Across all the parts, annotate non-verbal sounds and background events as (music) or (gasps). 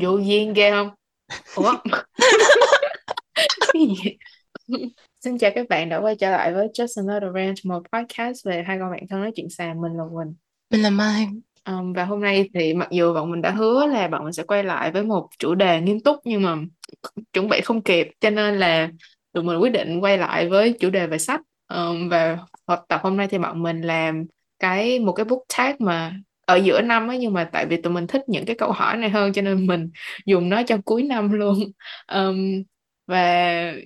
vô duyên ghê không ủa cái gì Xin chào các bạn đã quay trở lại với Just Another Rant, một podcast về hai con bạn thân nói chuyện xàm. Mình là Quỳnh. Mình là Mai. Um, và hôm nay thì mặc dù bọn mình đã hứa là bọn mình sẽ quay lại với một chủ đề nghiêm túc nhưng mà chuẩn bị không kịp cho nên là tụi mình quyết định quay lại với chủ đề về sách. Um, và tập hôm nay thì bọn mình làm cái một cái book tag mà ở giữa năm ấy nhưng mà tại vì tụi mình thích những cái câu hỏi này hơn cho nên mình dùng nó cho cuối năm luôn. (laughs) Um, và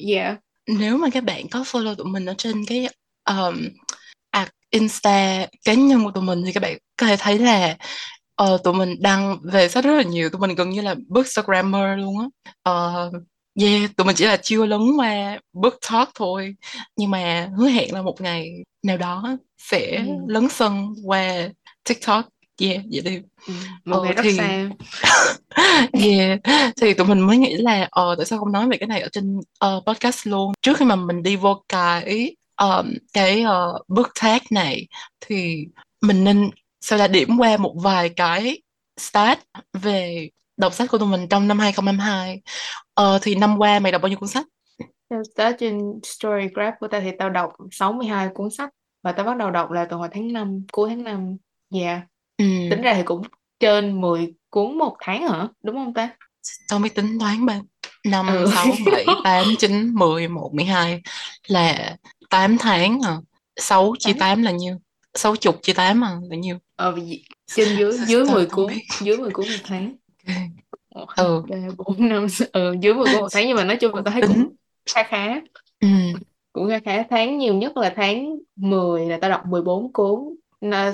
yeah. Nếu mà các bạn có follow tụi mình ở trên cái um, à, Insta cá nhân của tụi mình thì các bạn có thể thấy là uh, tụi mình đăng về sách rất là nhiều. Tụi mình gần như là bookstagrammer luôn á. Uh, yeah tụi mình chỉ là chưa lấn qua book talk thôi. Nhưng mà hứa hẹn là một ngày nào đó sẽ ừ. lấn sân qua tiktok yeah vậy đi. Ừ, một ờ, ngày rất thì... xa. (laughs) Yeah thì tụi mình mới nghĩ là ờ tại sao không nói về cái này ở trên uh, podcast luôn? Trước khi mà mình đi vô cái um, cái uh, bước tag này thì mình nên sao là điểm qua một vài cái stat về đọc sách của tụi mình trong năm 2022 ờ, thì năm qua mày đọc bao nhiêu cuốn sách? Stat trên Storygraph của tao thì tao đọc 62 cuốn sách và tao bắt đầu đọc là từ hồi tháng 5, cuối tháng 5 yeah ừ. tính ra thì cũng trên 10 cuốn một tháng hả? Đúng không ta? Tao mới tính toán ba năm ừ. sáu bảy (laughs) tám chín mười một mười hai là 8 tháng à. Sáu chia tám. là nhiêu? Sáu chục chia tám à là nhiêu? Ờ trên dưới dưới mười cuốn dưới mười cuốn một tháng. Ừ. bốn năm ừ dưới mười cuốn một tháng nhưng mà nói chung là tao thấy cũng khá khá. Ừ. cũng khá khá. Tháng nhiều nhất là tháng 10 là tao đọc 14 cuốn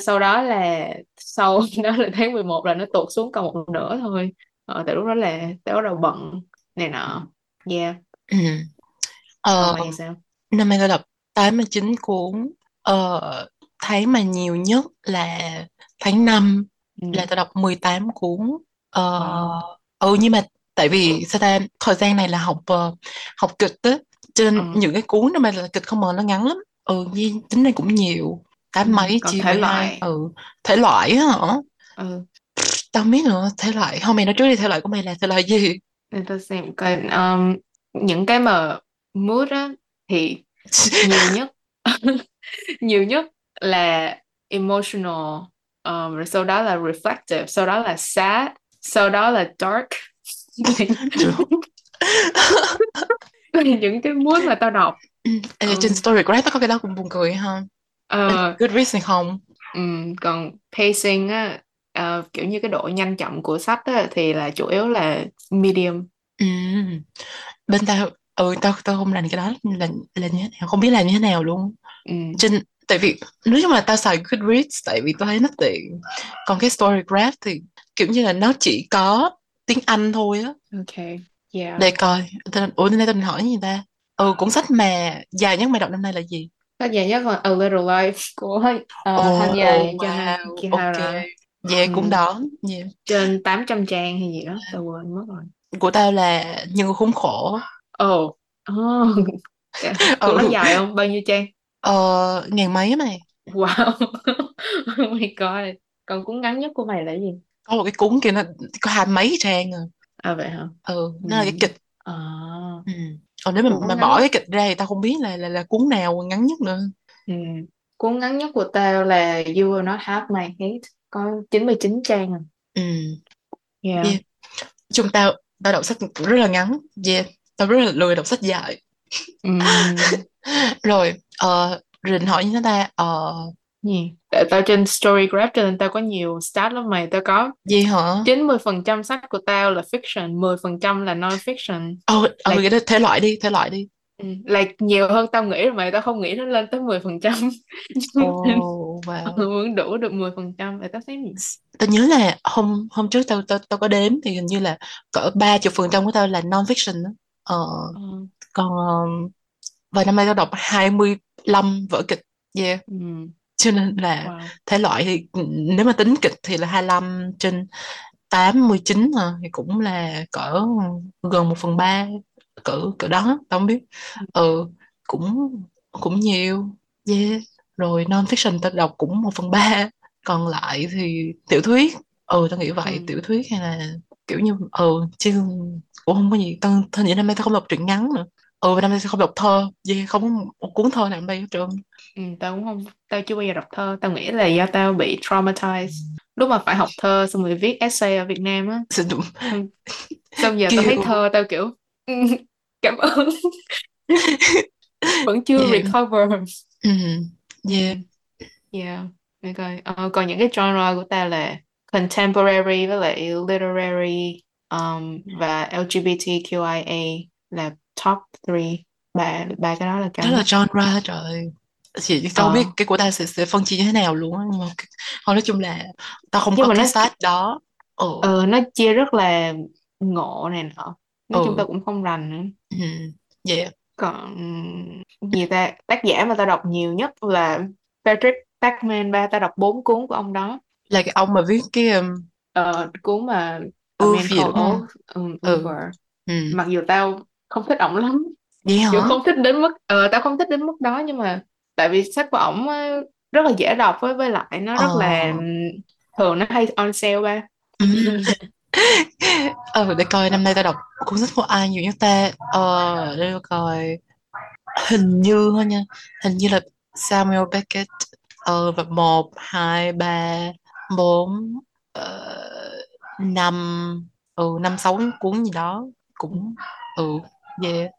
sau đó là sau (laughs) đó là tháng 11 là nó tụt xuống còn một nửa thôi. Ờ, tại lúc đó là tao bắt đầu bận này nọ. Yeah. Ừ. ờ, ờ sao? năm nay tao đọc 89 cuốn. Ờ, tháng mà nhiều nhất là tháng 5 ừ. là tao đọc 18 cuốn. Ờ, wow. ừ nhưng mà tại vì sao ta? Thời gian này là học uh, học kịch á cho nên ừ. những cái cuốn mà là kịch không mà nó ngắn lắm. Ừ nhiên tính này cũng nhiều tám mấy còn thể loại. ừ. Thể loại hả? Ừ. Tao biết nữa thể loại. Không mày nói trước đi thể loại của mày là thể loại gì? Để tao xem coi um, những cái mà mood á thì nhiều (laughs) nhất (laughs) nhiều nhất là emotional um, rồi sau đó là reflective sau đó là sad sau đó là dark. (laughs) Những cái mood mà tao đọc. Ê, trên story của tao có cái đó cũng buồn cười ha uh, good reason không? um, còn pacing á uh, kiểu như cái độ nhanh chậm của sách á, thì là chủ yếu là medium. Ừ. bên tao ừ tao tao không làm cái đó là là như thế nào không biết làm như thế nào luôn. Ừ. trên tại vì nói chung là tao xài Goodreads tại vì tao thấy nó tiện. Còn cái Storygraph thì kiểu như là nó chỉ có tiếng Anh thôi á. Ok yeah. Để coi ủa nên tao hỏi gì ta? Ừ cuốn sách mà dài nhất mày đọc năm nay là gì dài nhất là A Little Life của uh, oh, Hanya oh, wow. Kihara okay. Yeah, ừ. cũng đó yeah. trên 800 trang hay gì đó tao quên mất rồi của tao là Nhân khốn khổ ồ oh. (laughs) oh. ừ. nó dài không bao nhiêu trang ờ ngàn mấy mày wow (laughs) oh my god còn cuốn ngắn nhất của mày là gì có một cái cuốn kia nó có hai mấy trang à à vậy hả ừ nó là cái kịch à ừ. Còn nếu mà mà bỏ cái kịch ra thì tao không biết là là, là cuốn nào ngắn nhất nữa ừ. cuốn ngắn nhất của tao là You Will Not Have My Hate có 99 trang à ừ yeah. yeah. chung tao tao đọc sách rất là ngắn yeah tao rất là lười đọc sách dài ừ. (laughs) rồi uh, Rình hỏi như thế ta uh, gì tại tao trên Storygraph cho nên tao có nhiều stat lắm mày tao có gì hả 90% sách của tao là fiction 10% là non fiction ồ oh, là... cái đó thể loại đi thể loại đi ừ, là nhiều hơn tao nghĩ rồi mày tao không nghĩ nó lên tới 10% oh, (laughs) wow. muốn đủ được 10% để tao thấy gì tao nhớ là hôm hôm trước tao tao tao có đếm thì hình như là cỡ ba chục phần trăm của tao là non fiction đó. Ờ, ừ. còn um, và năm nay tao đọc 25 vở kịch yeah ừ. Cho nên là wow. thể loại thì nếu mà tính kịch thì là 25 trên 89 à, thì cũng là cỡ gần một phần ba cỡ cỡ đó tao không biết ừ. ừ cũng cũng nhiều yeah rồi non fiction tao đọc cũng một phần ba còn lại thì tiểu thuyết ừ tao nghĩ vậy ừ. tiểu thuyết hay là kiểu như ừ chứ cũng không có gì tao hình như năm nay tao không đọc truyện ngắn nữa ừ và năm nay tao không đọc thơ gì không có một cuốn thơ nào đây hết trơn. Ừ, tao cũng không tao chưa bao giờ đọc thơ. Tao nghĩ là do tao bị traumatized. Lúc mà phải học thơ xong rồi viết essay ở Việt Nam á. Đúng. xong giờ tao thấy Kiểu- thơ tao kiểu "Ừ, cảm ơn. (laughs) Vẫn chưa Yeah. recover. Ừ yeah. Yeah để coi. Ờ, còn những cái genre của tao là contemporary với lại literary um, và LGBTQIA là top 3 ba ba cái đó là cao đó là genre trời chị tao Ờ. biết cái của tao sẽ, sẽ phân chia như thế nào luôn á nhưng mà thôi nói chung là tao không Nhưng có mà cái nó- sát đó ừ. ờ nó chia rất là ngộ này nọ nói Ừ. chung tao cũng không rành nữa ừ yeah còn gì ta tác giả mà tao đọc nhiều nhất là Patrick Bachman ba tao đọc bốn cuốn của ông đó là cái ông mà viết cái um, Ờ, cuốn mà Man Called um, Ừ. Uber. ừ. mặc dù tao không thích ổng lắm. Vậy kiểu không thích đến mức ờ, tao không thích đến mức đó nhưng mà tại vì sách của ổng á, rất là dễ đọc với với lại nó rất Ờ. là thường nó hay on sale ba. (laughs) Ừ để coi năm nay tao đọc cuốn sách của ai nhiều nhất ta. Ờ để coi. Hình như thôi nha. Hình như là Samuel Beckett. Ờ và một hai ba bốn ờ, năm. Ừ năm sáu cuốn gì đó cũng ừ yeah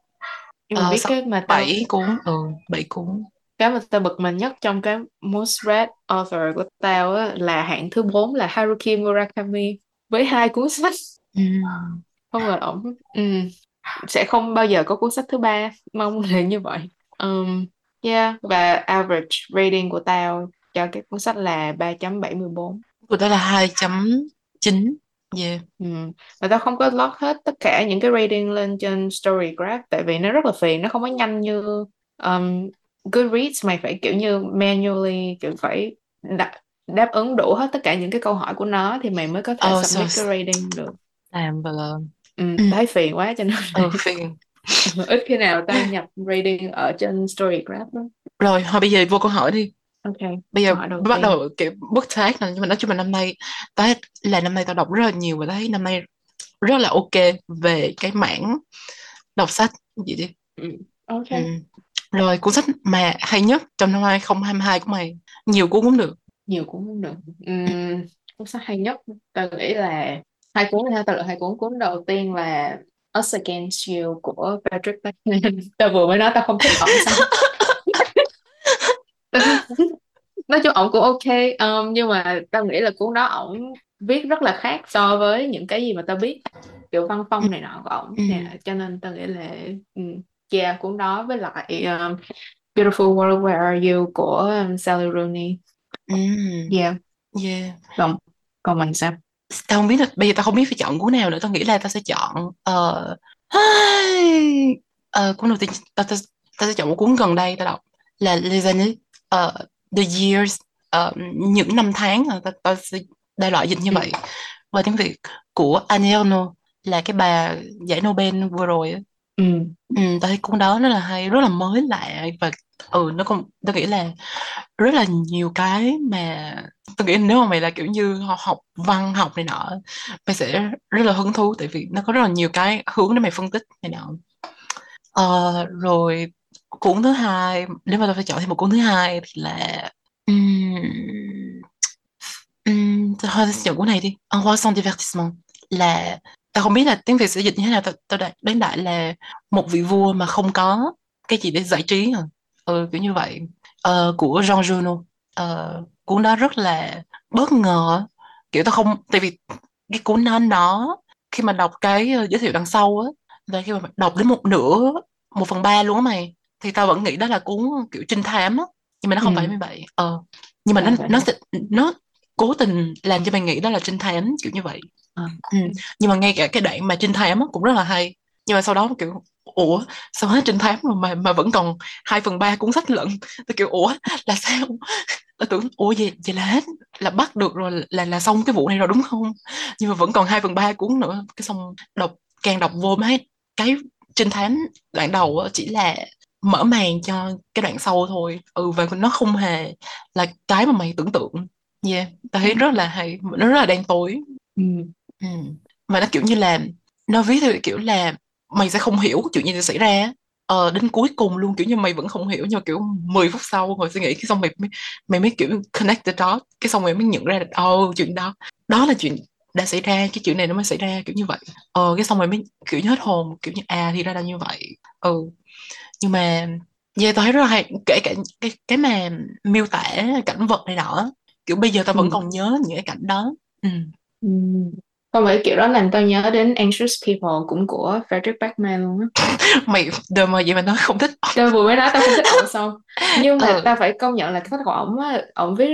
nhưng mà Ờ, biết cái mà tao bảy cuốn ừ bảy cuốn. Cái mà tao bực mình nhất trong cái most read author của tao á, là hạng thứ 4 là Haruki Murakami với hai cuốn sách. Ừ. không ngờ ổng ừm, sẽ không bao giờ có cuốn sách thứ ba. Mong là như vậy. Um, yeah và average rating của tao cho cái cuốn sách là 3.74 của đó là hai chấm chín yeah. Ừm, Và tao không có log hết tất cả những cái rating lên trên Storygraph tại vì nó rất là phiền nó không có nhanh như um, Goodreads mày phải kiểu như manually kiểu phải đáp, đáp ứng đủ hết tất cả những cái câu hỏi của nó thì mày mới có thể Ờ, submit sao- cái rating được. Làm và là Ừm, Ừ. thấy phiền quá cho nên ừ phiền. (laughs) ít khi nào tao nhập rating ở trên Storygraph đó. rồi thôi bây giờ vô câu hỏi đi Ok, bây giờ bắt tiên. đầu kiểu bước thác này nhưng mà nói chung là năm nay tao là năm nay tao đọc rất là nhiều và thấy năm nay rất là ok về cái mảng đọc sách. Gì đi. Ok. ừ. rồi cuốn sách mà hay nhất trong năm 2022 của mày? Nhiều cuốn cũng được. Nhiều cuốn cũng được. Ừm, cuốn sách hay nhất. Tao nghĩ là hai cuốn ha tao lựa hai cuốn. Cuốn đầu tiên là Us Against You của Patrick Bachman (laughs) tao vừa mới nói tao không thích ổng (laughs) (laughs) nói chung ổng cũng ok um, nhưng mà tao nghĩ là cuốn đó ổng viết rất là khác so với những cái gì mà tao biết. Kiểu văn phong này nọ của ổng. Ừ. nè cho nên tao nghĩ là um, yeah cuốn đó với lại um, Beautiful World Where Are You của um, Sally Rooney. Ừ. yeah. Yeah. Còn còn mình sao? Tao không biết là bây giờ tao không biết phải chọn cuốn nào nữa. Tao nghĩ là tao sẽ chọn ờ ờ, cuốn đầu tiên tao, tao, tao sẽ chọn một cuốn gần đây tao đọc là Les ờ, The Years ờ, những năm tháng ờ, đại loại dịch như Ừ. vậy. Và tiếng Việt của Ernaux là cái bà giải Nobel vừa rồi á. Ừ. Ừ, thấy cuốn đó rất là hay rất là mới lạ. Và ừ nó còn tao nghĩ là rất là nhiều cái mà tôi nghĩ nếu mà mày là kiểu như học, học văn học này nọ mày sẽ rất là hứng thú. Tại vì nó có rất là nhiều cái hướng để mày phân tích này nọ. Ờ, rồi cuốn thứ hai nếu mà tôi phải chọn thêm một cuốn thứ hai thì là um, um, thôi tôi sẽ chọn cuốn này đi. Un roi sans divertissement. Là tao không biết là tiếng Việt sẽ dịch như thế nào tao, tao đã đoán đại là một vị vua mà không có cái gì để giải trí à. Ừ, kiểu như vậy. Uh, của Jean Genou uh, ờ, cuốn đó rất là bất ngờ. Kiểu tao không tại vì cái cuốn đó nó khi mà đọc cái ờ, giới thiệu đằng sau á là khi mà đọc đến một nửa một phần ba luôn á mày thì tao vẫn nghĩ đó là cuốn kiểu trinh thám á. Nhưng mà nó không Ừ. phải như vậy. Ờ. Nhưng mà Dạ nó nó sẽ nó cố tình làm cho mày nghĩ đó là trinh thám kiểu như vậy. À. ừ. nhưng mà ngay cả cái đoạn mà trinh thám cũng rất là hay. Nhưng mà sau đó kiểu ủa sao hết trinh thám rồi mà mà vẫn còn hai phần ba cuốn sách lận? Tôi kiểu ủa là sao? Tôi tưởng ủa vậy vậy là hết là bắt được rồi là là xong cái vụ này rồi đúng không? Nhưng mà vẫn còn hai phần ba cuốn nữa. Cái xong đọc càng đọc vô thấy cái trinh thám đoạn đầu chỉ là mở màn cho cái đoạn sau thôi. Ừ và nó không hề là cái mà mày tưởng tượng. Yeah tao thấy rất là hay nó rất là đen tối. Ừ. ừ. mà nó kiểu như là nó viết theo kiểu là mày sẽ không hiểu chuyện gì xảy ra ờ, đến cuối cùng luôn kiểu như mày vẫn không hiểu nhưng mà kiểu 10 phút sau ngồi suy nghĩ cái xong mày mới, mày mới kiểu connect the dot cái xong mày mới nhận ra được oh chuyện đó đó là chuyện đã xảy ra cái chuyện này nó mới xảy ra kiểu như vậy. Ờ cái xong mày mới kiểu như hết hồn kiểu như à thì ra là như vậy. Ừ nhưng mà yeah, tao thấy rất là hay kể cả cái cái mà miêu tả cảnh vật này nọ kiểu bây giờ tao vẫn Ừ. còn nhớ những cái cảnh đó ừ. Ừ. Không phải kiểu đó làm tao nhớ đến Anxious People cũng của Frederick Backman luôn á. (laughs) mày đời mà vậy mà nói không thích Tao vừa mới nói tao không thích ổng xong. (laughs) Nhưng mà Ừ. tao phải công nhận là cái sách của ổng á, ổng viết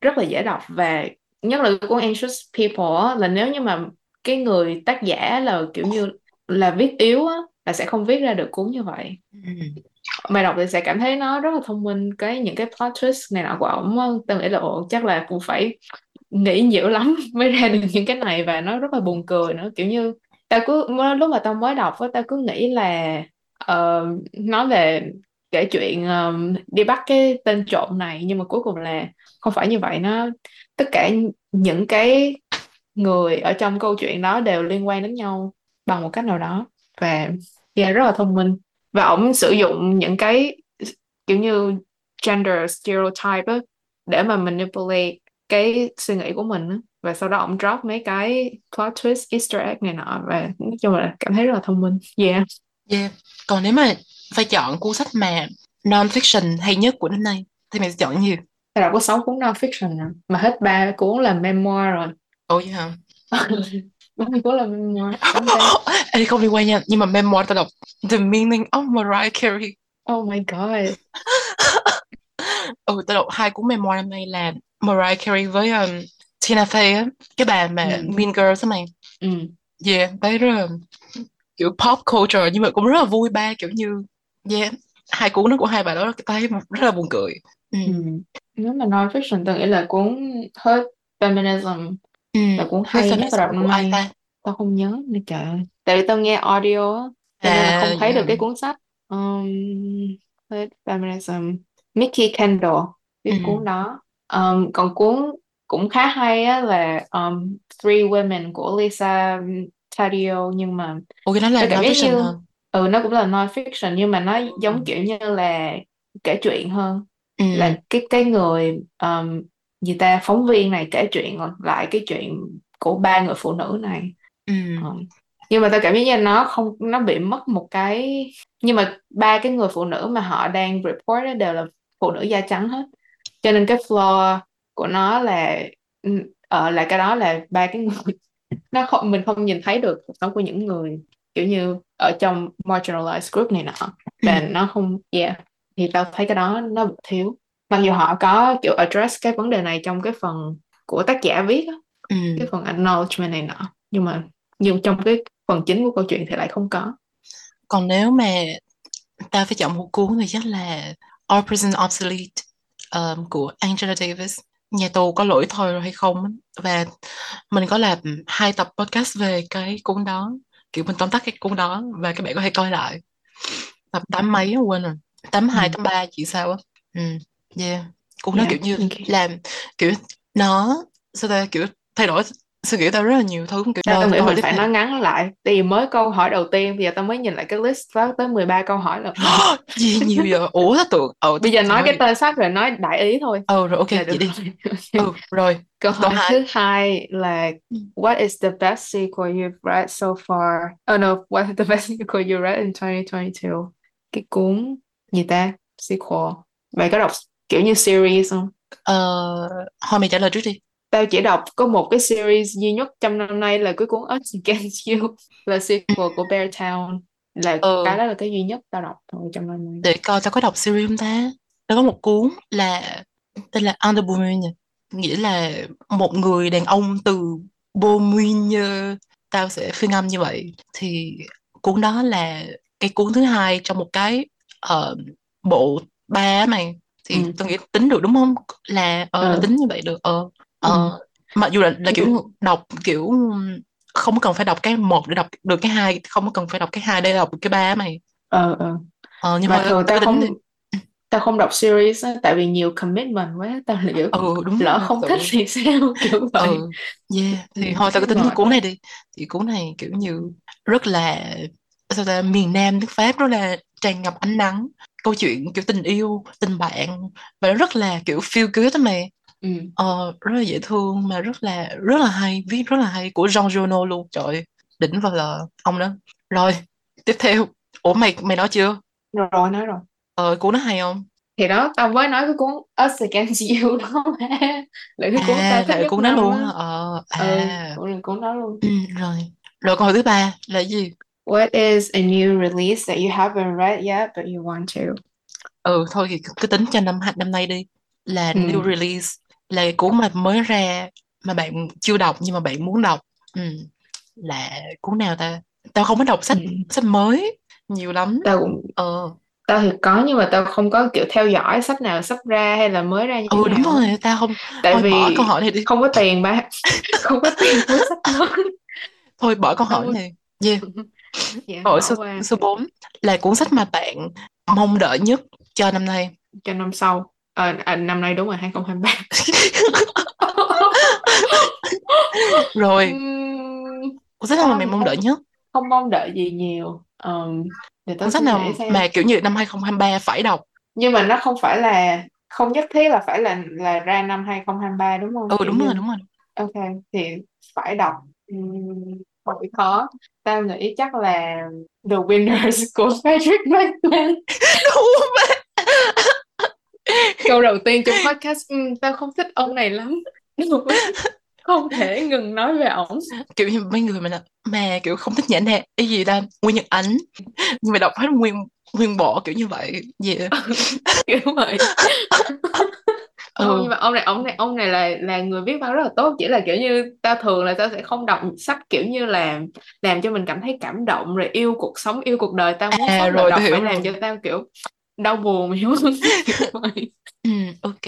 rất là dễ đọc và nhất là cuốn Anxious People á, là nếu như mà cái người tác giả là kiểu như là viết yếu á, là sẽ không viết ra được cuốn như vậy. Ừ. Mày đọc thì sẽ cảm thấy nó rất là thông minh cái những cái plot twist này nọ của ổng tao nghĩ là ồ chắc là cũng phải nghĩ nhiều lắm (laughs) mới ra được những cái này và nó rất là buồn cười nữa kiểu như tao cứ mới- lúc mà tao mới đọc tao cứ nghĩ là ờ, nói về kể chuyện ờm, đi bắt cái tên trộm này nhưng mà cuối cùng là không phải như vậy nó tất cả những cái người ở trong câu chuyện đó đều liên quan đến nhau bằng một cách nào đó và yeah, rất là thông minh và ổng sử dụng những cái kiểu như gender stereotype á để mà manipulate cái suy nghĩ của mình á. và sau đó ông drop mấy cái plot twist easter egg này nọ và nói chung là cảm thấy rất là thông minh yeah Yeah. Còn nếu mà phải chọn cuốn sách mà non-fiction hay nhất của năm nay thì mày sẽ chọn gì? Tao đọc có 6 cuốn non-fiction rồi mà hết ba cuốn là memoir rồi Ồ vậy hả? (laughs) ba cuốn là memoir Đúng thế. Ê, không liên quan nha Nhưng mà memoir tao đọc The Meaning of Mariah Carey oh my god Ừ tao đọc hai cuốn memoir năm nay là Mariah Carey với um, Tina Fey á Cái bà mà Ừ. Mean Girls á mày ừ. Yeah, thấy rất là kiểu pop culture nhưng mà cũng rất là vui ba kiểu như yeah hai cuốn đó của hai bà đó tao thấy rất là buồn cười ừ. Ừ. nếu mà non-fiction tao nghĩ là cuốn Hurt Feminism Ừ. là cuốn hay đọc Feminism năm của ai ta tao không nhớ nữa trời ơi tại vì tao nghe audio á cho nên là à không thấy được cái cuốn sách um, Hurt Feminism Mickey Kendall viết Ừ. cuốn đó um, còn cuốn cũng khá hay á là um, Three Women của Lisa Taddeo nhưng mà Ủa cái đó là tao cảm giác non-fiction như hả? ừ nó cũng là non-fiction nhưng mà nó Ừ. giống kiểu như là kể chuyện hơn Ừ. là cái cái người um, gì ta phóng viên này kể chuyện lại cái chuyện của ba người phụ nữ này Ừ. Ờ. nhưng mà tao cảm giác như nó không nó bị mất một cái nhưng mà ba cái người phụ nữ mà họ đang report đều là phụ nữ da trắng hết cho nên cái flaw của nó là ở là cái đó là ba cái người (laughs) nó không mình không nhìn thấy được cuộc sống của những người kiểu như ở trong marginalized group này nọ và Ừ. nó không yeah thì tao thấy cái đó nó bị thiếu mặc dù họ có kiểu address cái vấn đề này trong cái phần của tác giả viết Ừ. cái phần acknowledgement này nọ nhưng mà nhưng trong cái phần chính của câu chuyện thì lại không có. Còn nếu mà ta phải chọn một cuốn thì chắc là Our Prison Obsolete um, của Angela Davis. Nhà tù có lỗi thôi rồi hay không và mình có làm hai tập podcast về cái cuốn đó kiểu mình tóm tắt cái cuốn đó và các bạn có thể coi lại. Tập tám mấy quên rồi. Tám hai Ừ. tám ba chị sao á. Ừ yeah cuốn đó Yeah, kiểu như okay. làm kiểu nó sao ta kiểu thay đổi suy nghĩ tao rất là nhiều thứ kiểu Tao nghĩ mình phải nói ngắn lại Tại vì mới câu hỏi đầu tiên Bây giờ tao mới nhìn lại cái list Có tới 13 câu hỏi là (gasps) gì nhiều giờ ủa tao tưởng ờ Bây giờ nói cái tên sách rồi nói đại ý thôi ờ rồi ok vậy đi rồi. ừ rồi (laughs) Câu hỏi hai thứ hai là Ừ. What is the best sequel you've read so far? Oh no, what is the best sequel you read in 2022? Cái cuốn gì ta? Sequel. Mày có đọc kiểu như series không? ờ thôi mày trả lời trước đi Tao chỉ đọc có một cái series duy nhất trong năm nay là cái cuốn Us Against You (laughs) là sequel của Bear Town là Ừ. cái đó là cái duy nhất tao đọc thôi trong năm nay. để coi tao có đọc series không ta tao có một cuốn là tên là Under Bohemia nghĩa là một người đàn ông từ Bohemia tao sẽ phiên âm như vậy thì cuốn đó là cái cuốn thứ hai trong một cái ờ, bộ ba mày thì Ừ. tôi nghĩ tính được đúng không? Là ờ là Ừ. tính như vậy được ờ. Ờ mặc dù là là kiểu đọc kiểu không cần phải đọc cái một để đọc được cái hai không cần phải đọc cái hai để đọc cái ba mày. Ờ ờ. ờ nhưng Mà mà thường tao không đi tao không đọc series á tại vì nhiều commitment quá tao kiểu ừ đúng lỡ rồi, không thích thì sao (laughs) kiểu vậy. ừ yeah. Thì Ừ, thôi tao có tính cuốn này đi. Thì cuốn này kiểu như rất là sao ta miền Nam nước Pháp rất là tràn ngập ánh nắng câu chuyện kiểu tình yêu tình bạn và nó rất là kiểu feel good đó mày ừ. ờ, rất là dễ thương mà rất là rất là hay viết rất là hay của Jean Giono luôn. Trời đỉnh vào là ông đó. Rồi tiếp theo. Ủa mày mày nói chưa? Rồi rồi nói rồi. Ờ cuốn nó hay không? Thì đó tao mới nói cái cuốn Us Against (laughs) You đó mà là cái cuốn à tao thích cuốn đó luôn hả? ờ ừ à. là cuốn đó luôn. Ừ, rồi. Rồi câu hỏi thứ ba là gì What is a new release that you haven't read yet but you want to ừ thôi thì cứ tính cho năm năm nay đi là ừ. new release là cuốn mà mới ra mà bạn chưa đọc nhưng mà bạn muốn đọc ừ. là cuốn nào ta tao không có đọc sách Ừ. sách mới nhiều lắm tao cũng ờ tao thì có nhưng mà tao không có kiểu theo dõi sách nào sắp ra hay là mới ra như ừ đúng nào á. rồi tao không tại thôi bỏ vì câu hỏi này đi không có tiền ba (laughs) không có tiền mua sách mới thôi bỏ câu hỏi này yeah. (laughs) (laughs) dạ bỏ số qua. Số 4 là cuốn sách mà bạn mong đợi nhất cho năm nay? Cho năm sau. À, à, năm nay đúng rồi 2023 (laughs) rồi. Cuốn sách nào mà mày mong đợi nhất? không mong đợi gì nhiều. Ờm, để cuốn sách nào xem. mà kiểu như năm 2023 phải đọc? Nhưng mà nó không phải là không nhất thiết là phải là là ra năm 2023 đúng không? Ừ đúng rồi đúng rồi. Ok thì phải đọc. Um, bị khó tao nghĩ chắc là The Winners (laughs) của Frederick Backman (laughs) đúng câu đầu tiên trong podcast "Ừm, tao không thích ông này lắm. Không thể ngừng nói về ổng. Kiểu như mấy người mà là mà kiểu không thích nhã nhạc cái gì ta Nguyên Nhật Ánh. Nhưng mà đọc hết nguyên nguyên bộ kiểu như vậy yeah. (laughs) kiểu vậy không ừ nhưng mà ông này ông này ông này là là người viết văn rất là tốt chỉ là kiểu như tao thường là tao sẽ không đọc sách kiểu như là làm cho mình cảm thấy cảm động rồi yêu cuộc sống yêu cuộc đời tao muốn à là rồi đọc phải làm cho tao kiểu đau buồn hiểu (laughs) không ừ, ok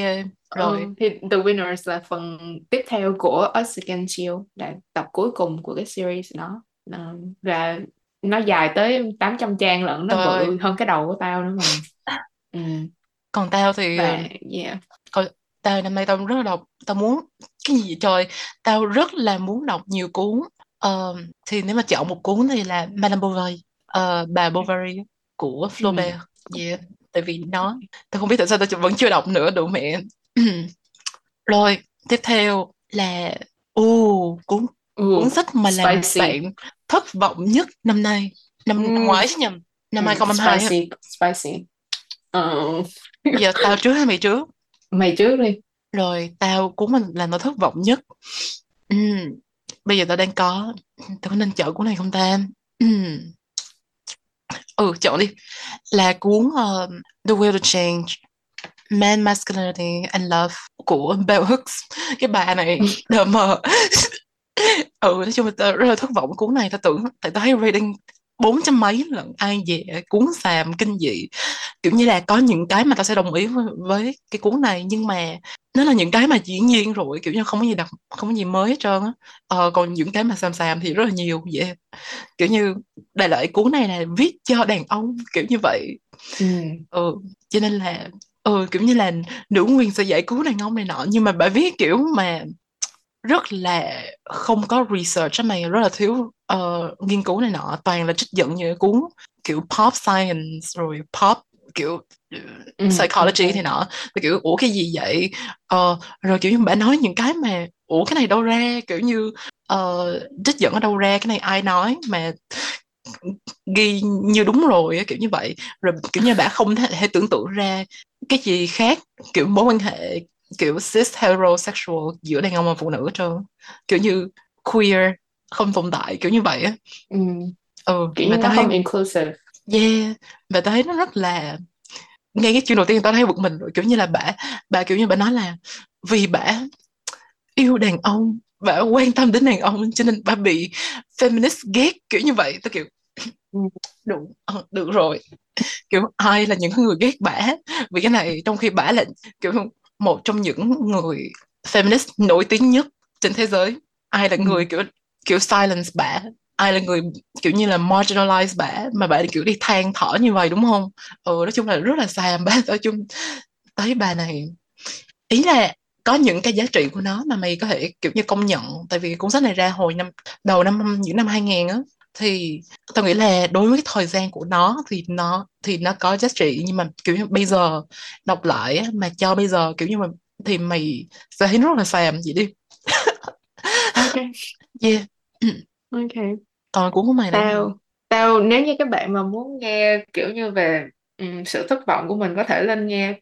rồi. ừ, thì The Winners là phần tiếp theo của Us Against You là tập cuối cùng của cái series đó. Ờ, và nó dài tới 800 trang lận nó bự hơn cái đầu của tao nữa mà. Ừ. còn tao thì và yeah coi tao năm nay tao rất là đọc tao muốn cái gì trời tao rất là muốn đọc nhiều cuốn. Ờ, thì nếu mà chọn một cuốn thì là Madame Bovary. Ờ, bà Bovary của ừ. Flaubert. Yeah. tại vì nó tao không biết tại sao tao vẫn chưa đọc nữa đủ mẹ. (clears throat) Rồi tiếp theo là u cuốn cuốn Ồ, sách mà làm spicy. bạn thất vọng nhất năm nay. Năm, Ừm, ngoái chứ nhầm năm ừm, 2022 á. spicy spicy. Ờ, giờ tao trước hay mày trước mày trước đi. Rồi tao cuốn mình làm tao thất vọng nhất. Ừm, bây giờ tao đang có tao có nên chọn cuốn này không ta? Ừm, ừ chọn đi. Là cuốn uh, The Will to Change Man, Masculinity and Love của Bell Hooks. Cái bà này (laughs) đờ mờ. Ừ nói chung là tao rất là thất vọng cuốn này. Tao tưởng tại tao thấy rating bốn trăm mấy lận ai về cuốn xàm kinh dị. Kiểu như là có những cái mà tao sẽ đồng ý với, với cái cuốn này nhưng mà nó là những cái mà dĩ nhiên rồi kiểu như không có gì đặc không có gì mới hết trơn á. Ờ, còn những cái mà xàm xàm thì rất là nhiều vậy kiểu như đại loại cuốn này là viết cho đàn ông kiểu như vậy. Ừm, ừ cho nên là ừ kiểu như là nữ quyền sẽ giải cứu đàn ông này nọ nhưng mà bà viết kiểu mà rất là không có research mày rất là thiếu ờ, nghiên cứu này nọ toàn là trích dẫn những cuốn kiểu pop science rồi pop kiểu ừ, ừm, psychology thì nọ Thì kiểu ủa cái gì vậy? Ờ, rồi kiểu như bà nói những cái mà ủa cái này đâu ra? Kiểu như ờ, trích dẫn ở đâu ra cái này ai nói mà ghi như đúng rồi kiểu như vậy. Rồi kiểu như bà không thể tưởng tượng ra cái gì khác kiểu mối quan hệ kiểu cis heterosexual giữa đàn ông và phụ nữ hết trơn. Kiểu như queer không tồn tại kiểu như vậy á. Ừm, ừ kiểu mà như nó thấy không inclusive. Yeah và tao thấy nó rất là ngay cái chuyện đầu tiên tao thấy bực mình rồi kiểu như là bà bà kiểu như bà nói là vì bà yêu đàn ông bà quan tâm đến đàn ông cho nên bà bị feminist ghét kiểu như vậy. Tao kiểu (laughs) Ừm, đủ ờ, được rồi. Kiểu ai là những người ghét bả vì cái này trong khi bả là kiểu một trong những người feminist nổi tiếng nhất trên thế giới. Ai là người ừm, kiểu kiểu silence bả? Ai là người kiểu như là marginalize bả mà bả kiểu đi than thở như vậy đúng không? Ừ nói chung là rất là xàm bả. (laughs) Nói chung thấy bà này. Ý là có những cái giá trị của nó mà mày có thể kiểu như công nhận. Tại vì cuốn sách này ra hồi năm đầu năm những năm 2000 á thì tao nghĩ là đối với cái thời gian của nó thì nó thì nó có giá trị. Nhưng mà kiểu như bây giờ đọc lại mà cho bây giờ kiểu như mà thì mày sẽ thấy rất là xàm vậy đi. Ok. (laughs) Yeah. Ok. Còn cuốn của mày tao tao nếu như các bạn mà muốn nghe kiểu như về um, sự thất vọng của mình có thể lên nghe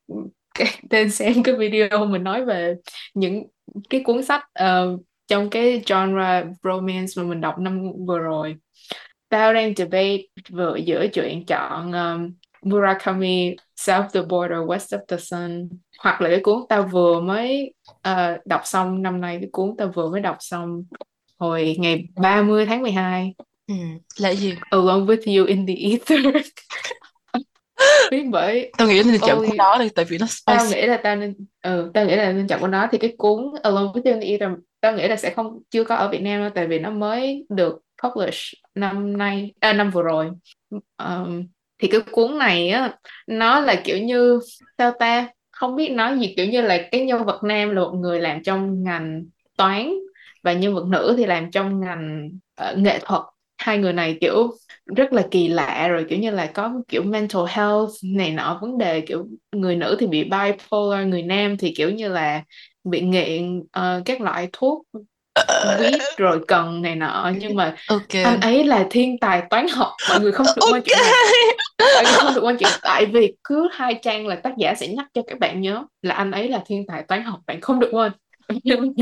cái (laughs) tên xem cái video mình nói về những cái cuốn sách uh, trong cái genre romance mà mình đọc năm vừa rồi tao đang debate vừa giữa chuyện chọn um, Murakami South the Border West of the Sun hoặc là cái cuốn tao vừa mới uh, đọc xong năm nay cái cuốn tao vừa mới đọc xong hồi ngày 30 tháng 12 ừ, là gì? Alone with you in the ether. (laughs) Viết bởi tao nghĩ nên chọn cuốn đó đi tại vì nó spicy. tao nghĩ là tao nên ừ, tao nghĩ là nên chọn cuốn đó. Thì cái cuốn Alone with you in the ether tao nghĩ là sẽ không chưa có ở Việt Nam đâu tại vì nó mới được publish năm nay à, năm vừa rồi. Um, thì cái cuốn này á nó là kiểu như sao ta? Không biết nói gì kiểu như là cái nhân vật nam là một người làm trong ngành toán và nhân vật nữ thì làm trong ngành uh, nghệ thuật. Hai người này kiểu rất là kỳ lạ rồi kiểu như là có kiểu mental health này nọ vấn đề kiểu người nữ thì bị bipolar người nam thì kiểu như là bị nghiện uh, các loại thuốc weed rồi cần này nọ nhưng mà okay. anh ấy là thiên tài toán học mọi người không được okay. quan chuyện này mọi người không được quan chuyện tại vì cứ hai trang là tác giả sẽ nhắc cho các bạn nhớ là anh ấy là thiên tài toán học bạn không được quên nói chung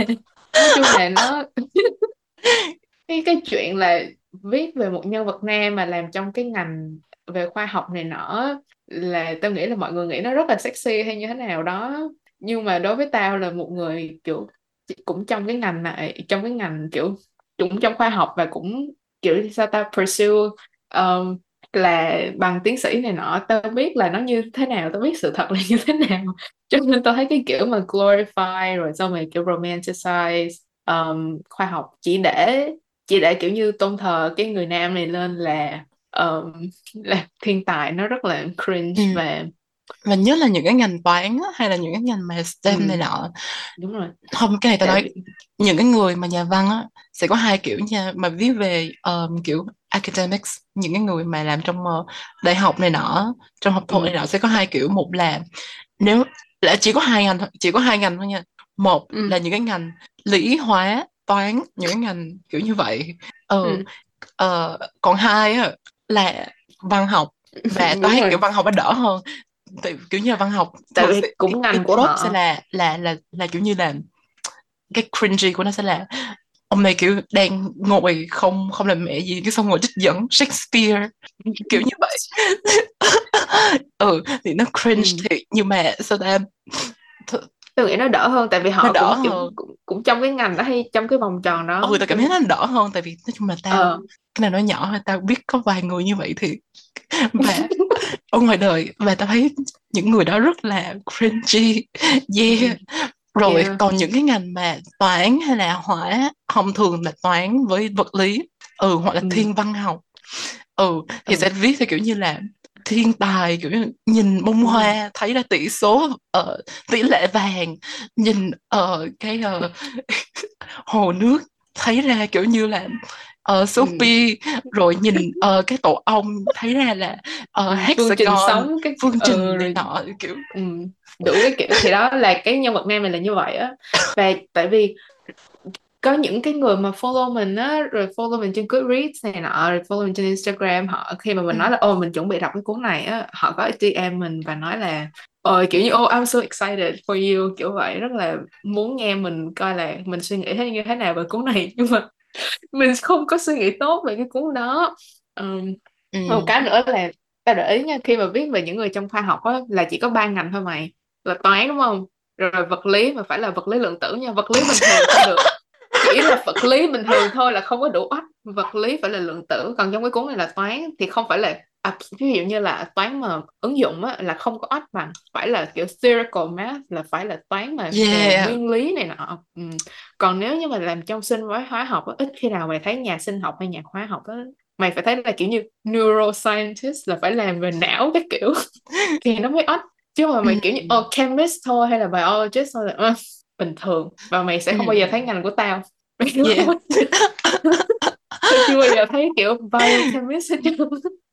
là nó (laughs) cái cái chuyện là viết về một nhân vật nam mà làm trong cái ngành về khoa học này nọ là tao nghĩ là mọi người nghĩ nó rất là sexy hay như thế nào đó nhưng mà đối với tao là một người kiểu cũng trong cái ngành này trong cái ngành kiểu cũng trong khoa học và cũng kiểu sao ta pursue um, là bằng tiến sĩ này nọ. Tao biết là nó như thế nào tao biết sự thật là như thế nào. (laughs) Cho nên tao thấy cái kiểu mà glorify rồi xong rồi kiểu romanticize um, khoa học. Chỉ để chỉ để kiểu như tôn thờ cái người nam này lên là um, là thiên tài. Nó rất là cringe ừ. và và nhất là những cái ngành toán á, hay là những cái ngành mà STEM ừ. này nọ đúng rồi không cái này tao nói những cái người mà nhà văn á sẽ có hai kiểu nha mà viết về um, kiểu academics những cái người mà làm trong uh, đại học này nọ trong học thuật ừ. này nọ sẽ có hai kiểu một là nếu là chỉ có hai ngành chỉ có hai ngành thôi nha một ừ. là những cái ngành lý hóa toán những cái ngành kiểu như vậy ừ. ừ. Uh, còn hai á, là văn học và (laughs) toán kiểu văn học nó đỡ hơn tại kiểu như là văn học tại vì cũng ngành của họ sẽ là là là là kiểu như là cái cringy của nó sẽ là ông này kiểu đang ngồi không không làm mẹ gì cái xong ngồi trích dẫn Shakespeare kiểu như vậy (laughs) ừ thì nó cringe ừ. thiệt nhưng mà sao ta tôi nghĩ nó đỡ hơn tại vì họ nó đỡ cũng, hơn. Cũng, cũng trong cái ngành đó hay trong cái vòng tròn đó ừ tao cảm thấy nó đỡ hơn tại vì nói chung là tao ờ. Cái này nó nhỏ thôi tao biết có vài người như vậy thì và ở ngoài đời và tao thấy những người đó rất là cringy yeah rồi yeah. còn những cái ngành mà toán hay là hỏa thông thường là toán với vật lý ừ hoặc là ừ. thiên văn học ừ thì ừ. sẽ viết theo kiểu như là thiên tài kiểu như nhìn bông hoa thấy ra tỷ số uh, tỷ lệ vàng nhìn ở uh, cái uh, (laughs) hồ nước thấy ra kiểu như là uh, Sophie ừ. rồi nhìn uh, cái tổ ong thấy ra là uh, phương trình sống cái phương trình ừ, nọ kiểu ừ. đủ cái kiểu thì đó là cái nhân vật nam này là như vậy á và tại vì có những cái người mà follow mình á rồi follow mình trên Goodreads này nọ rồi follow mình trên Instagram họ khi mà mình ừ. nói là ô mình chuẩn bị đọc cái cuốn này á họ có DM mình và nói là ôi kiểu như oh I'm so excited for you kiểu vậy rất là muốn nghe mình coi là mình suy nghĩ thế như thế nào về cuốn này nhưng mà (laughs) mình không có suy nghĩ tốt về cái cuốn đó. Um, ừ. một cái nữa là ta để ý nha khi mà viết về những người trong khoa học á là chỉ có ba ngành thôi mày là toán đúng không? Rồi vật lý mà phải là vật lý lượng tử nha vật lý bình thường không được. Chỉ là vật lý bình thường thôi là không có đủ ách vật lý phải là lượng tử. Còn trong cái cuốn này là toán thì không phải là à, ví dụ như là toán mà ứng dụng á, là không có ách bằng phải là kiểu theoretical math là phải là toán mà yeah. nguyên lý này nọ ừ. còn nếu như mà làm trong sinh với hóa học á, ít khi nào mày thấy nhà sinh học hay nhà hóa học á mày phải thấy là kiểu như neuroscientist là phải làm về não các kiểu (laughs) thì nó mới ách chứ mà mày kiểu như Ừ. oh, chemist thôi hay là biologist thôi là ờ, bình thường và mày sẽ không bao giờ thấy ngành của tao (laughs) Yeah. (laughs) tao chưa bao giờ (laughs) thấy kiểu biochemist hết trơn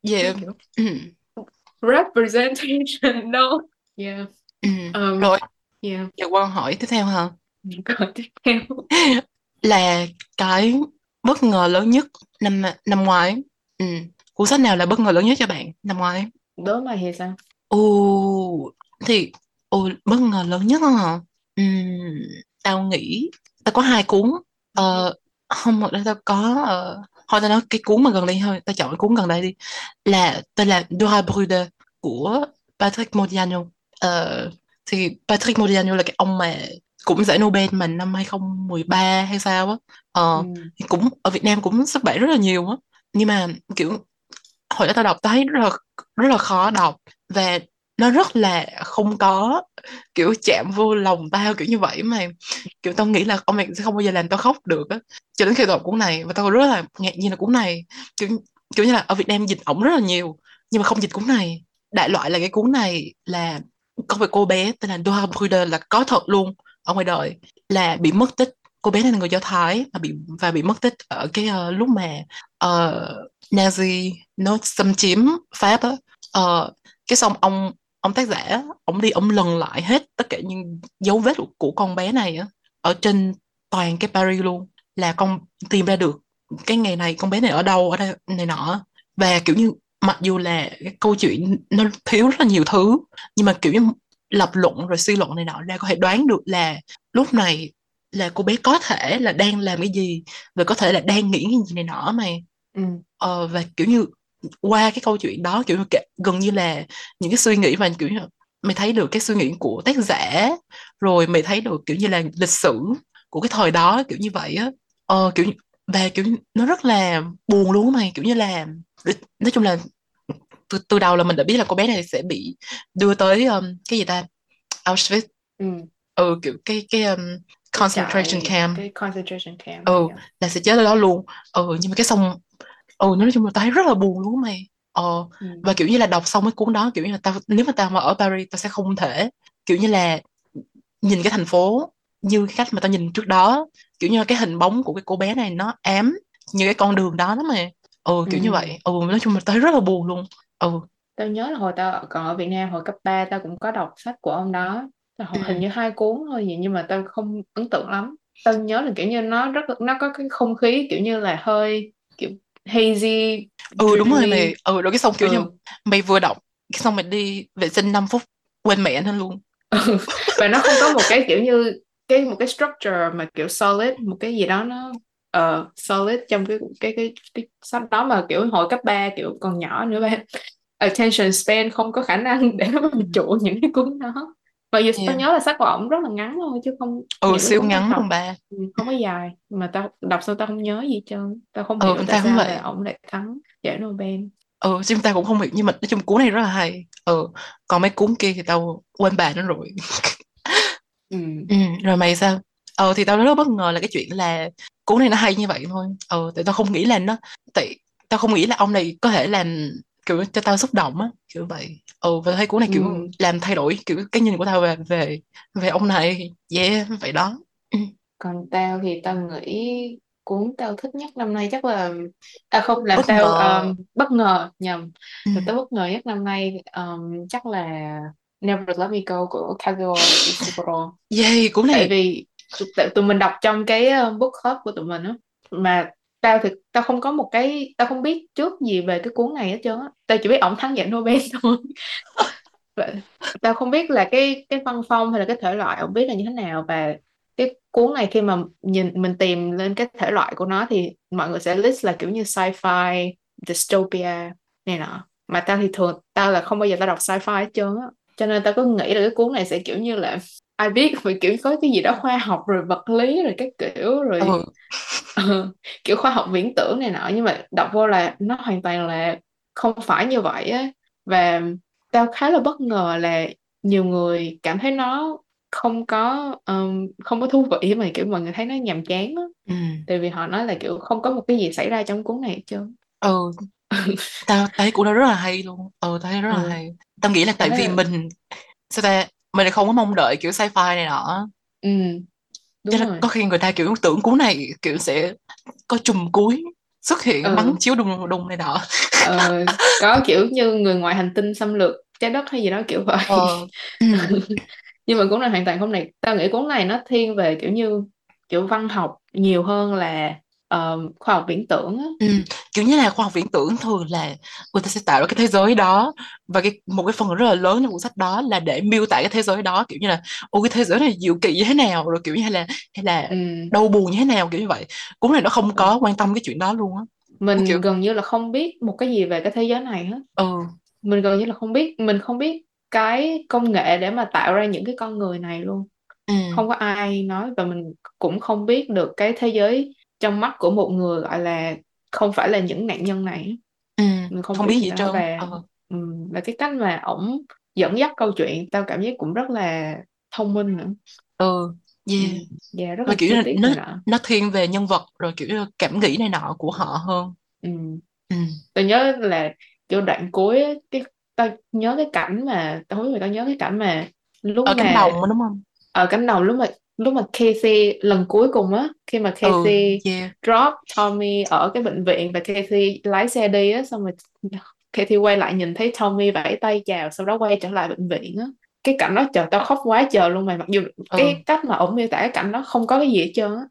Yeah. kiểu Ừ. representation (laughs) no yeah Ừ. um, Rồi, yeah giờ câu hỏi tiếp theo hả? (laughs) câu tiếp theo Là cái bất ngờ lớn nhất năm năm ngoái. Ừ. Cuốn sách nào là bất ngờ lớn nhất cho bạn năm ngoái? đố mày thì sao Ồ, thì ồ, bất ngờ lớn nhất hả? Ừm, tao nghĩ tao có hai cuốn. Ờ, không, một đây tao có ờ, thôi tao nói cái cuốn mà gần đây thôi, tao chọn cái cuốn gần đây đi. Là tên là Dora Bruder của Patrick Modiano. Ờ, thì Patrick Modiano là cái ông mà cũng giải Nobel mà năm 2013 hay sao á. Ờ, ừ. thì cũng ở Việt Nam cũng xuất bản rất là nhiều á. Nhưng mà kiểu hồi đó tao đọc tao thấy rất là rất là khó đọc và nó rất là không có kiểu chạm vô lòng tao kiểu như vậy mà kiểu tao nghĩ là ông này sẽ không bao giờ làm tao khóc được á. Cho đến khi đọc cuốn này và tao rất là ngạc nhiên là cuốn này kiểu kiểu như là ở Việt Nam dịch ổng rất là nhiều nhưng mà không dịch cuốn này. Đại loại là cái cuốn này là có một cô bé tên là Doha Bruder là có thật luôn ở ngoài đời là bị mất tích. Cô bé này là người Do Thái và bị và bị mất tích ở cái uh, lúc mà uh, Nazi nó xâm chiếm Pháp á. Uh, cái xong ông ông tác giả ông đi ông lần lại hết tất cả những dấu vết của, của con bé này á ở trên toàn cái Paris luôn. Là con tìm ra được cái ngày này con bé này ở đâu ở đây này nọ và kiểu như mặc dù là cái câu chuyện nó thiếu rất là nhiều thứ nhưng mà kiểu như lập luận rồi suy luận này nọ ra có thể đoán được là lúc này là cô bé có thể là đang làm cái gì và có thể là đang nghĩ cái gì này nọ mà Ừ. ờ, và kiểu như qua cái câu chuyện đó kiểu gần như là những cái suy nghĩ mà kiểu như mày thấy được cái suy nghĩ của tác giả rồi mày thấy được kiểu như là lịch sử của cái thời đó kiểu như vậy á ờ, kiểu và kiểu nó rất là buồn luôn mày kiểu như là nói chung là từ, từ đầu là mình đã biết là cô bé này sẽ bị đưa tới um, cái gì ta Auschwitz Ừ. ừ kiểu cái cái um, concentration trại- camp cái concentration camp Ừ. yeah. là sẽ chết ở đó luôn ừ nhưng mà cái xong ừ nói chung là tao thấy rất là buồn luôn mày. Ờ Ừ. và kiểu như là đọc xong cái cuốn đó kiểu như là tao nếu mà tao mà ở Paris tao sẽ không thể kiểu như là nhìn cái thành phố như cái cách mà tao nhìn trước đó. Kiểu như là cái hình bóng của cái cô bé này nó ám như cái con đường đó lắm mà ừ kiểu như Ừ. vậy. Ừ nói chung là tao thấy rất là buồn luôn. Ừ. Tao nhớ là hồi tao còn ở Việt Nam hồi cấp 3 tao cũng có đọc sách của ông đó. Tao học Ừ. hình như hai cuốn thôi gì nhưng mà tao không ấn tượng lắm. Tao nhớ là kiểu như nó rất nó có cái không khí kiểu như là hơi kiểu hazy ừ đúng rồi mày. Ừ rồi cái xong kiểu như Ừ. mày vừa đọc cái xong mày đi vệ sinh 5 phút quên mẹ nó luôn. Và nó không có một cái kiểu như cái một cái structure mà kiểu solid một cái gì đó nó ờ, solid trong cái cái cái cái sách đó mà kiểu hồi cấp 3 kiểu còn nhỏ nữa ba attention span không có khả năng để mà Ừ. trụ những cái cuốn đó và dù tao Yeah. nhớ là sách của ổng rất là ngắn thôi chứ không ừ siêu tao ngắn luôn ba. Ừ, không có dài. Mà tao đọc xong tao không nhớ gì trơn. Tao không Ừ, hiểu tại tao sao là ổng lại thắng giải Nobel. Ừ chứ ta cũng không hiểu. Nhưng mà nói chung cuốn này rất là hay. Ừ còn mấy cuốn kia thì tao quên bà nó rồi. Ừ. ừ rồi mày sao? Ờ thì tao rất bất ngờ là cái chuyện là cuốn này nó hay như vậy thôi. Ờ tại tao không nghĩ là nó tại tao không nghĩ là ông này có thể làm kiểu cho tao xúc động á kiểu vậy ừ và thấy cuốn này kiểu Ừ. làm thay đổi kiểu cái nhìn của tao về về về ông này yeah vậy đó ừ. còn tao thì tao nghĩ cuốn tao thích nhất năm nay chắc là à không làm Bất tao ngờ. um, bất ngờ nhầm Ừ. Tao bất ngờ nhất năm nay um, chắc là Never Let Me Go của Kazuo Ishiguro yeah cuốn tại này vì tại tụi mình đọc trong cái uh, book club của tụi mình á mà tao thì tao không có một cái, tao không biết trước gì về cái cuốn này hết trơn á. Tao chỉ biết ổng thắng giải Nobel (laughs) thôi. Tao không biết là cái cái văn phong hay là cái thể loại ổng biết là như thế nào. Và cái cuốn này khi mà nhìn, mình tìm lên cái thể loại của nó thì mọi người sẽ list là kiểu như sci-fi, dystopia, này nọ. Mà tao thì thường, tao là không bao giờ tao đọc sci-fi hết trơn á. Cho nên tao cứ nghĩ là cái cuốn này sẽ kiểu như là ai biết phải kiểu có cái gì đó khoa học rồi vật lý rồi các kiểu rồi ừ. Ờ, (laughs) kiểu khoa học viễn tưởng này nọ nhưng mà đọc vô là nó hoàn toàn là không phải như vậy á. Và tao khá là bất ngờ là nhiều người cảm thấy nó không có um, không có thú vị mà kiểu mọi người thấy nó nhàm chán á. Ừ. Tại vì họ nói là kiểu không có một cái gì xảy ra trong cuốn này hết trơn. Ừ. (laughs) Tao thấy của nó rất là hay luôn. Ừ tao thấy rất là ừ. hay. Tao nghĩ là tại vì là mình sao ta mình lại không có mong đợi kiểu sci-fi này nọ. Ừ cho đúng nên rồi. có khi người ta kiểu tưởng cuốn này kiểu sẽ có trùm cuối xuất hiện bắn ừ chiếu đùng đùng này nọ. Ờ, có kiểu như người ngoài hành tinh xâm lược trái đất hay gì đó kiểu vậy. Ờ. (laughs) Nhưng mà cuốn này hoàn toàn không này. Tao nghĩ cuốn này nó thiên về kiểu như kiểu văn học nhiều hơn là ờ, khoa học viễn tưởng á. Ừ. kiểu như là khoa học viễn tưởng thường là người ta sẽ tạo ra cái thế giới đó và cái một cái phần rất là lớn trong cuốn sách đó là để miêu tả cái thế giới đó kiểu như là ô cái thế giới này diệu kỳ như thế nào? Rồi kiểu như là hay là ừ. đau buồn như thế nào kiểu như vậy. Cuốn này nó không có quan tâm cái chuyện đó luôn á. Nó kiểu mình gần như là không biết một cái gì về cái thế giới này hết. Ừ. Mình gần như là không biết mình không biết cái công nghệ để mà tạo ra những cái con người này luôn. Ừ. Không có ai nói và mình cũng không biết được cái thế giới trong mắt của một người gọi là không phải là những nạn nhân này. Ừ mình không không biết gì trơn. và ờ. ừm, và cái cách mà ổng dẫn dắt câu chuyện tao cảm giác cũng rất là thông minh nữa. Ừ yeah. Ừm, và rất là kiểu tiết nó nó thiên về nhân vật rồi kiểu cảm nghĩ này nọ của họ hơn. Ừm, ừ. Tao nhớ là kiểu đoạn cuối cái tao nhớ cái cảnh mà tao không biết mày có nhớ cái cảnh mà lúc ở cánh đồng mà mà đúng không? Ở cánh đồng lúc mà lúc mà Casey lần cuối cùng á khi mà ừ Casey yeah. drop Tommy ở cái bệnh viện và Casey lái xe đi á xong rồi Casey quay lại nhìn thấy Tommy vẫy tay chào sau đó quay trở lại bệnh viện á. Cái cảnh đó trời tao khóc quá trời luôn mày mặc dù ừ. cái cách mà ổng miêu tả cái cảnh đó không có cái gì hết trơn á.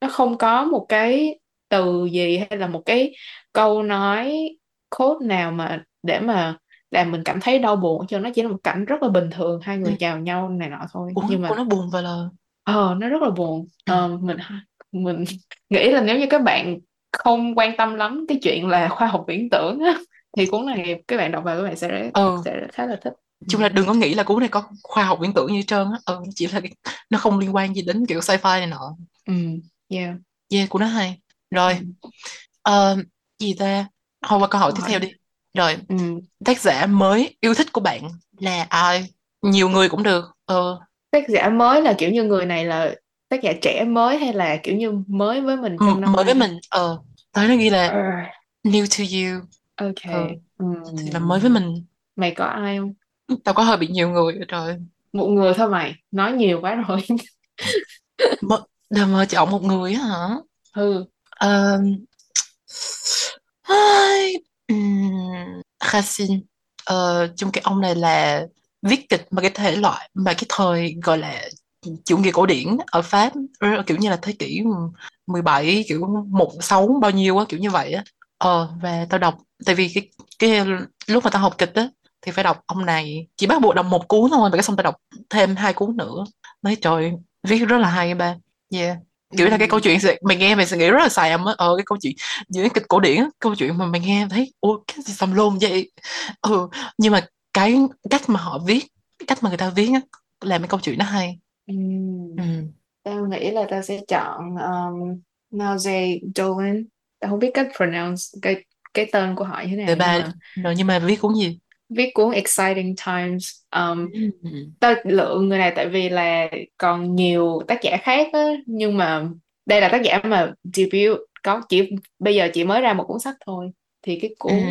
Nó không có một cái từ gì hay là một cái câu nói quote nào mà để mà làm mình cảm thấy đau buồn cho nó chỉ là một cảnh rất là bình thường hai ừ. người chào nhau này nọ thôi. Của nhưng mà nó buồn và là ờ nó rất là buồn. Ừ. Ờ, mình mình nghĩ là nếu như các bạn không quan tâm lắm cái chuyện là khoa học viễn tưởng á, thì cuốn này các bạn đọc vào các bạn sẽ ừ. sẽ khá là thích. Ừ. chung là đừng có nghĩ là cuốn này có khoa học viễn tưởng như trơn á. Ừ, chỉ là nó không liên quan gì đến kiểu sci-fi này nọ. Ừ. Yeah. yeah của nó hay. Ừ. rồi ờ, gì ta? Thôi qua câu hỏi tiếp theo đi. Rồi ừ. tác giả mới yêu thích của bạn là ai? Nhiều người cũng được. Ờ tác giả mới là kiểu như người này là tác giả trẻ mới hay là kiểu như mới với mình trong m- năm mới với mình. Ờ tới nó ghi là Ờ, new to you. Ok. Ờ ừ. thì là mới với mình. Mày có ai không? Tao có hơi bị nhiều người rồi. Một người thôi mày nói nhiều quá rồi. (laughs) Mơ đờ mơ chọn một người á hả? Ừ. Ai, ừm, Racine ờ, chung cái ông này là viết kịch mà cái thể loại mà cái thời gọi là chủ nghĩa cổ điển ở Pháp là kiểu như là thế kỷ 17 kiểu một sáu bao nhiêu á kiểu như vậy á. Ờ và tao đọc tại vì cái cái lúc mà tao học kịch á thì phải đọc ông này chỉ bắt buộc đọc một cuốn thôi và cái xong tao đọc thêm hai cuốn nữa. Nói trời viết rất là hay ba. Yeah. Kiểu là cái câu ừ. chuyện mày nghe mày sẽ nghĩ rất là xài âm á. Ờ cái câu chuyện những kịch cổ điển câu chuyện mà mày nghe thấy ủa cái gì xàm lôn vậy? Ừ nhưng mà cái cách mà họ viết cách mà người ta viết á làm cái câu chuyện nó hay Ừ. ừ tao nghĩ là tao sẽ chọn um, Naoze Dolan tao không biết cách pronounce cái cái tên của họ như thế nào nhưng ba mà rồi nhưng mà viết cuốn gì viết cuốn Exciting Times um, ừ. tao lựa người này tại vì là còn nhiều tác giả khác á nhưng mà đây là tác giả mà debut có chỉ bây giờ chỉ mới ra một cuốn sách thôi thì cái Ừ. cuốn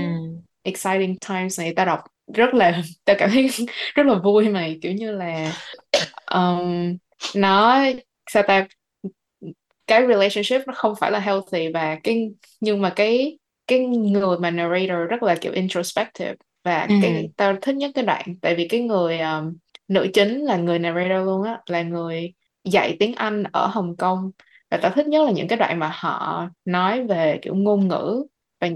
Exciting Times này tao đọc rất là tao cảm thấy (laughs) rất là vui mày kiểu như là um, nó sao ta cái relationship nó không phải là healthy và cái nhưng mà cái cái người mà narrator rất là kiểu introspective và Ừ. cái tao thích nhất cái đoạn tại vì cái người um, nữ chính là người narrator luôn á là người dạy tiếng Anh ở Hồng Kông và tao thích nhất là những cái đoạn mà họ nói về kiểu ngôn ngữ và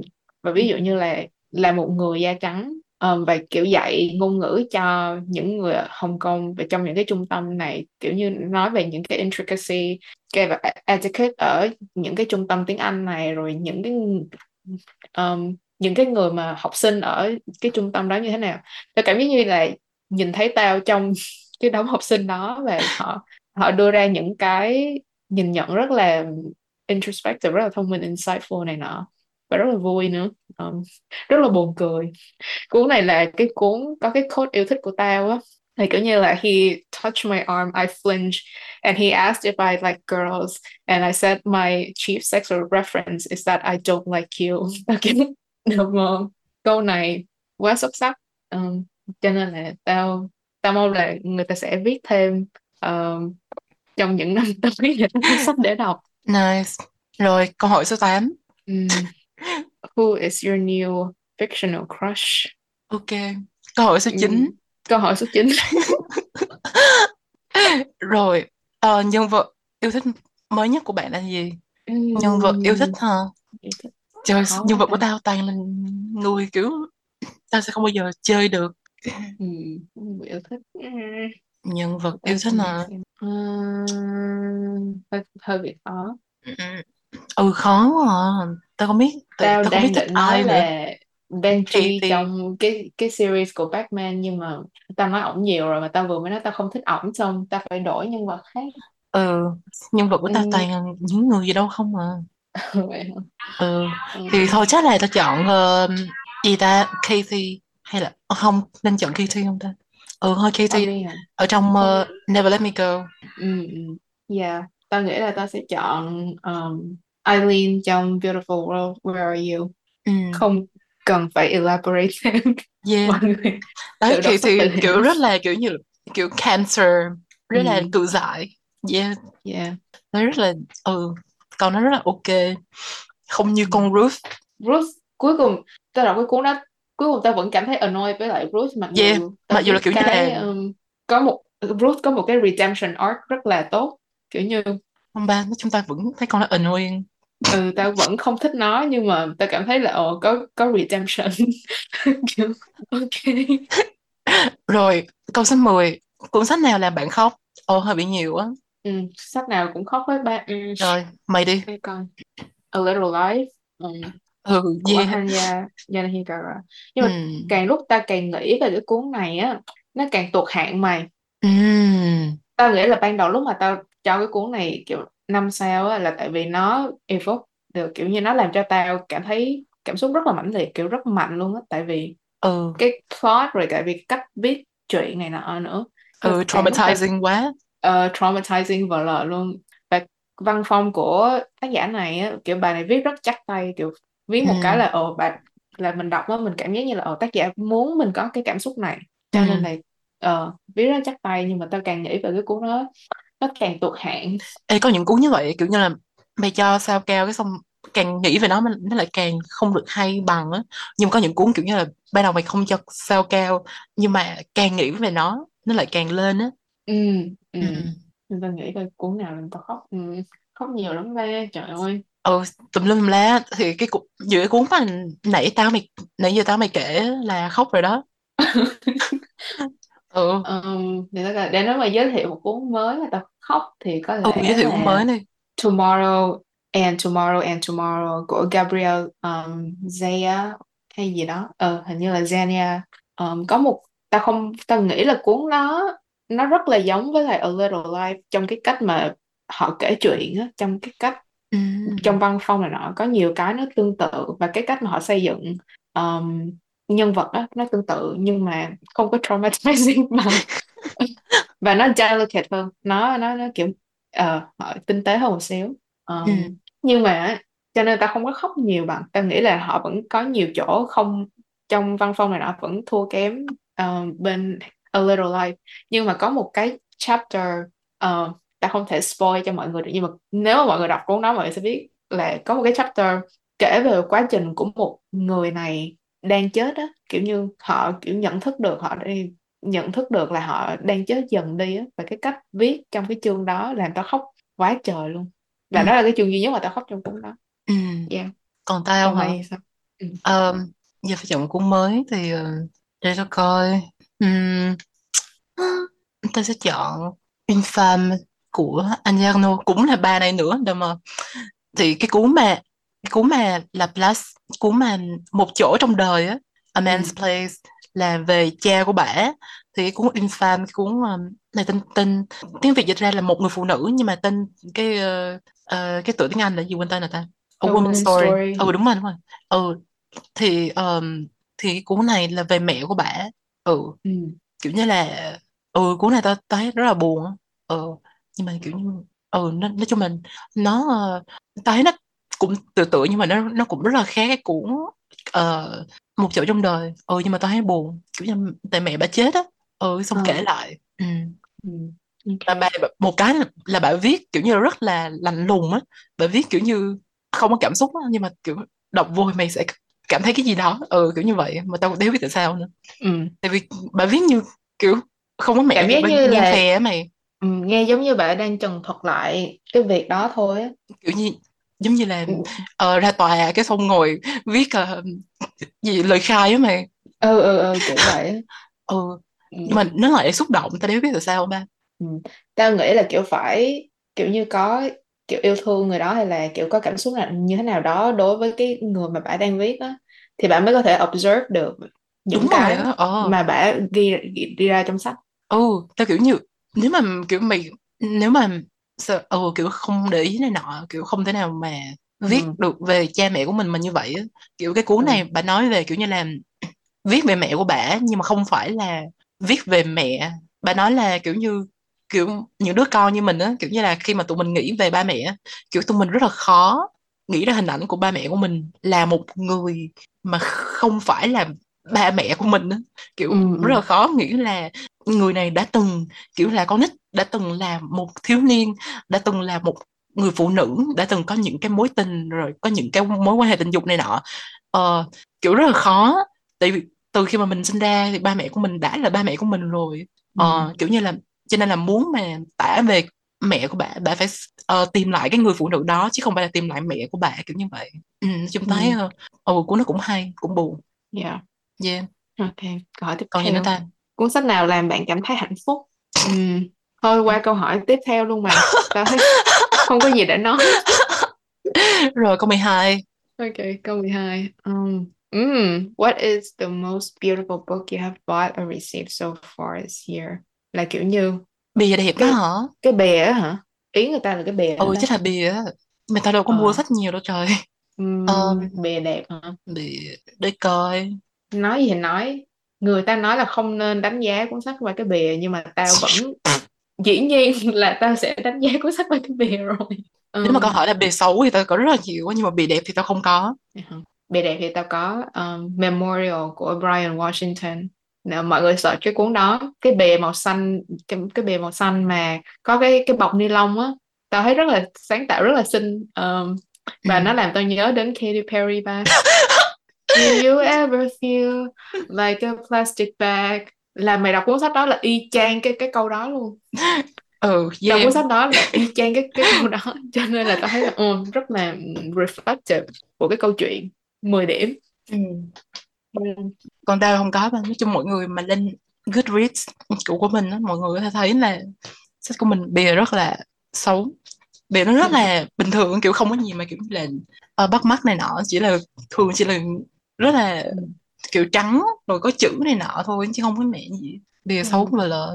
và ví dụ như là là một người da trắng um, và kiểu dạy ngôn ngữ cho những người ở Hồng Kông và trong những cái trung tâm này kiểu như nói về những cái intricacy cái và e-, etiquette ở những cái trung tâm tiếng Anh này rồi những cái um, những cái người mà học sinh ở cái trung tâm đó như thế nào. Tôi cảm giác như là nhìn thấy tao trong (laughs) cái đống học sinh đó và họ họ đưa ra những cái nhìn nhận rất là introspective rất là thông minh insightful này nọ và rất là vui nữa. Um, rất là buồn cười. Cuốn này là cái cuốn có cái code yêu thích của tao á. Like kiểu như là he touched my arm I flinched and he asked if I like girls and I said my chief sexual reference is that I don't like you. (laughs) Được mà câu này quá xuất sắc um, cho nên là tao tao mong là người ta sẽ viết thêm um, trong những năm tới có sách để đọc. Nice. Rồi, câu hỏi số 8. um, who is your new fictional crush Ok. Câu hỏi số 9. um, câu hỏi số 9 (laughs) Rồi, ờ, nhân vật yêu thích mới nhất của bạn là gì? Nhân vật yêu thích hả? Yêu thích. Trời, Khó nhân vật ta. của tao toàn là người kiểu tao sẽ không bao giờ chơi được. Ừ, yêu thích Ừ, Nhân vật yêu thích nghĩ hả? hơi, hơi bị khó Ừ, Ừ khó quá à. Tao không biết, tao tao không biết đang thích định nói ai nữa. là Benji Katie. trong cái cái series của Batman nhưng mà tao nói ổng nhiều rồi mà tao vừa mới nói tao không thích ổng xong tao phải đổi nhân vật khác Ừ, nhân vật của tao Ừ. toàn những người gì đâu không à. (laughs) vậy hả? Ừ, Ừ. thì thôi chắc là tao chọn ờ, gì ta, Katie hay là ờ, không nên chọn Katie không ta? Ừ thôi Katie Ông đi hả? ở trong ờ, Never Let Me Go. Ừ, ừ. Yeah, tao nghĩ là tao sẽ chọn um, Eileen trong Beautiful World Where Are You Ừ, không cần phải elaborate thêm yeah. (laughs) mọi người Đấy tự tự hiểu kiểu rất là kiểu như là- kiểu cancer rất là Ừ. cự giải. Yeah, yeah nó rất là ừ, câu nó rất là ok. Không như con Ruth. Bruce cuối cùng tao đọc cái cuốn đó cuối cùng tao vẫn cảm thấy annoyed với lại Bruce mặc dù Yeah, mặc dù là kiểu như cái là um, có một Bruce có một cái redemption arc rất là tốt kiểu như ông ba chúng ta vẫn thấy con nó annoying. Ừ tao vẫn không thích nó nhưng mà tao cảm thấy là ồ có có redemption (laughs) kiểu ok Rồi, câu số 10. Cuốn sách nào làm bạn khóc? Ồ, hơi bị nhiều á. ừ, sách nào cũng khóc với ba ừ, Rồi, mày đi. để coi A Little Life ừ, Ừ, của yeah. Hanya Yanahigara nhưng mà Ừm. càng lúc ta càng nghĩ về cái cuốn này á nó càng tụt hạng mày Ừm. tao nghĩ là ban đầu lúc mà tao cho cái cuốn này kiểu năm sao á là tại vì nó evoke được kiểu như nó làm cho tao cảm thấy cảm xúc rất là mãnh liệt kiểu rất mạnh luôn á tại vì Ừ, cái plot rồi tại vì cách viết chuyện này nọ nữa ừ, traumatizing quá. ờ, traumatizing vợ lợ luôn và văn phong của tác giả này á kiểu bà này viết rất chắc tay kiểu viết một cái Ừm. là ồ bà là mình đọc á mình cảm giác như là ồ tác giả muốn mình có cái cảm xúc này cho nên Ừm. là ờ, viết rất chắc tay nhưng mà tao càng nghĩ về cái cuốn đó nó càng tụt hạng Ê, có những cuốn như vậy, kiểu như là mày cho sao cao cái xong càng nghĩ về nó nó lại càng không được hay bằng á. Nhưng có những cuốn kiểu như là ban đầu mày không cho sao cao nhưng mà càng nghĩ về nó nó lại càng lên á. ừ ừ Ừ. nên tao nghĩ coi cuốn nào làm tao khóc ừ, khóc nhiều lắm ba trời ơi ừ tùm lum tùm la thì cái cu- giữa cái cuốn mà nãy tao mày nãy giờ tao mày kể là khóc rồi đó (laughs) ừ. Um, để, tao, để nếu mà giới thiệu một cuốn mới mà tao khóc thì có ừ giới lẽ thiệu cuốn mới là đi. Tomorrow and Tomorrow and Tomorrow của Gabriel um, Zaya hay gì đó. Ờ hình như là Zania um, có một tao không tao nghĩ là cuốn đó nó rất là giống với lại A Little Life trong cái cách mà họ kể chuyện á trong cái cách ừ. trong văn phong này nọ có nhiều cái nó tương tự và cái cách mà họ xây dựng. Um, nhân vật á nó tương tự nhưng mà không có traumatizing (laughs) bằng. Và nó delicate hơn nó nó nó kiểu họ tinh tế hơn một xíu. Ờ, Ừ. nhưng mà cho nên ta không có khóc nhiều bằng ta nghĩ là họ vẫn có nhiều chỗ không trong văn phong này nọ vẫn thua kém ờ, bên A Little Life. Nhưng mà có một cái chapter ờ, ta không thể spoil cho mọi người được nhưng mà nếu mà mọi người đọc cuốn đó mọi người sẽ biết là có một cái chapter kể về quá trình của một người này đang chết á kiểu như họ kiểu nhận thức được họ đi nhận thức được là họ đang chết dần đi á và cái cách viết trong cái chương đó làm tao khóc quá trời luôn. Và Ừ. đó là cái chương duy nhất mà tao khóc trong cuốn đó. Ừ. yeah. Còn tao hả? sao? Ừ. Ờ, giờ phải chọn cuốn mới thì ờ, để tao coi. Ừm, (gasps) tao sẽ chọn Infame của Anh Arnaud cũng là ba này nữa đâu mà. Thì cái cuốn mà cuốn mà Laplace cuốn mà một chỗ trong đời á A Man's Ừ. Place là về cha của bả thì cái cuốn Infame cái cuốn um, này tên tên tiếng Việt dịch ra là một người phụ nữ nhưng mà tên cái ờ, ờ, cái tựa tiếng Anh là gì quên tên là ta? A A Woman's Story. Story. Ừ đúng rồi đúng rồi. Ừ thì um, thì cái cuốn này là về mẹ của bả ừ ừ. kiểu như là ừ cuốn này tao tao thấy rất là buồn ừ nhưng mà kiểu như ừ nó, nói chung mình nó ờ, tao thấy nó cũng tự tự nhưng mà nó nó cũng rất là khác cái cuốn ờ, một chỗ trong đời ừ nhưng mà tao thấy buồn kiểu như tại mẹ bà chết á ừ xong Ờ. kể lại ừ Ừ. mà bà một cái là, là bà viết kiểu như là rất là lạnh lùng á bà viết kiểu như không có cảm xúc á nhưng mà kiểu đọc vô thì mày sẽ cảm thấy cái gì đó ừ kiểu như vậy mà tao cũng không biết tại sao nữa Ừ. tại vì bà viết như kiểu không có mẹ Cảm giác bà như là phè á mày ừ, nghe giống như bạn đang trần thuật lại cái việc đó thôi á. kiểu như giống như là ờ, ra tòa cái xong ngồi viết ờ, gì lời khai á mày ừ ừ ừ kiểu vậy ừ ừ. nhưng mà nó lại xúc động tao không biết tại sao ba Ừ. Tao nghĩ là kiểu phải kiểu như có kiểu yêu thương người đó hay là kiểu có cảm xúc là như thế nào đó đối với cái người mà bạn đang viết á thì bạn mới có thể observe được những đúng cái ờ mà bạn ghi, ghi đi ra trong sách. ừ tao kiểu như nếu mà kiểu mày nếu mà sợ ừ kiểu không để ý này nọ kiểu không thể nào mà viết Ừ. được về cha mẹ của mình mà như vậy á kiểu cái cuốn Ừ. này bà nói về kiểu như là (clears throat) viết về mẹ của bả nhưng mà không phải là viết về mẹ bà nói là kiểu như kiểu những đứa con như mình á kiểu như là khi mà tụi mình nghĩ về ba mẹ kiểu tụi mình rất là khó nghĩ ra hình ảnh của ba mẹ của mình là một người mà không phải là ba mẹ của mình á kiểu Ừ. rất Ừ. là khó nghĩ là người này đã từng kiểu là con nít đã từng là một thiếu niên đã từng là một người phụ nữ đã từng có những cái mối tình rồi có những cái mối quan hệ tình dục này nọ ờ, kiểu rất là khó tại vì từ khi mà mình sinh ra thì ba mẹ của mình đã là ba mẹ của mình rồi Ừ. ờ, kiểu như là cho nên là muốn mà tả về mẹ của bà bà phải ờ, tìm lại cái người phụ nữ đó chứ không phải là tìm lại mẹ của bà kiểu như vậy ừ, chúng Ừ. thấy uh, ừ, của nó cũng hay cũng buồn Yeah. yeah Ok, hỏi tiếp còn theo. ta Cuốn sách nào làm bạn cảm thấy hạnh phúc? Ừm, Thôi qua câu hỏi tiếp theo luôn mày. Tao thấy không có gì để nói. rồi câu 12 Ok, câu 12. Um, mm, what is the most beautiful book you have bought or received so far this year? Là kiểu như bìa đẹp đó cái hả cái bìa á hả? Ý người ta là cái bìa ừ chắc là bìa á mà tao đâu có mua Ờ, sách nhiều đâu trời um, bìa đẹp hả? bìa để coi Nói gì thì nói. Người ta nói là không nên đánh giá cuốn sách qua cái bìa nhưng mà tao vẫn (laughs) dĩ nhiên (laughs) là tao sẽ đánh giá cuốn sách qua cái bìa rồi. nếu mà câu hỏi là bìa xấu thì tao có rất là nhiều nhưng mà bìa đẹp thì tao không có. Bìa đẹp thì tao có um, Memorial của Brian Washington. Nếu mọi người search cái cuốn đó cái bìa màu xanh cái, cái bìa màu xanh mà có cái cái bọc ni lông á tao thấy rất là sáng tạo rất là xinh. Um, và ừ. nó làm tao nhớ đến Katy Perry ba (laughs) Do you ever feel like a plastic bag? Là mày đọc cuốn sách đó là y chang cái cái câu đó luôn. Ừ đọc yeah cuốn sách đó là y chang cái cái câu đó. (laughs) Cho nên là tao thấy là ừ, rất là reflective của cái câu chuyện. 10 điểm. Ừ. Ừ. còn tao không có mà nói chung mọi người mà lên Goodreads của của mình á mọi người có thể thấy là sách của mình bìa rất là xấu. Bìa nó rất là bình thường kiểu không có gì mà kiểu là ờ, bắt mắt này nọ chỉ là thường chỉ là rất là Ừ. kiểu trắng rồi có chữ này nọ thôi chứ không có mẹ gì. Bìa Ừ. xấu mà là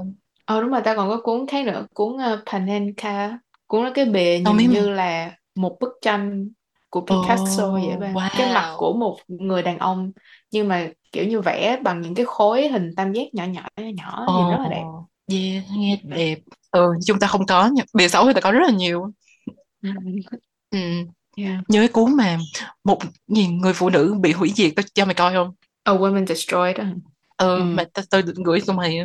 Ờ đúng rồi ta còn có cuốn khác nữa cuốn uh, Panenka. Cuốn đó cái bìa nhìn mà như là một bức tranh của Picasso vậy oh ba cái mặt wow. của một người đàn ông nhưng mà kiểu như vẽ bằng những cái khối hình tam giác nhỏ nhỏ nhỏ nhỏ nhìn rất là đẹp. oh yeah nghe đẹp. Ừ chúng ta không có bìa xấu thì ta có rất là nhiều. Ừ. ừ yeah. như cái cuốn mà một gì người phụ nữ bị hủy diệt tao cho mày coi không A Woman Destroyed đó. hả? ừ ừ. mà tao định gửi tụi mày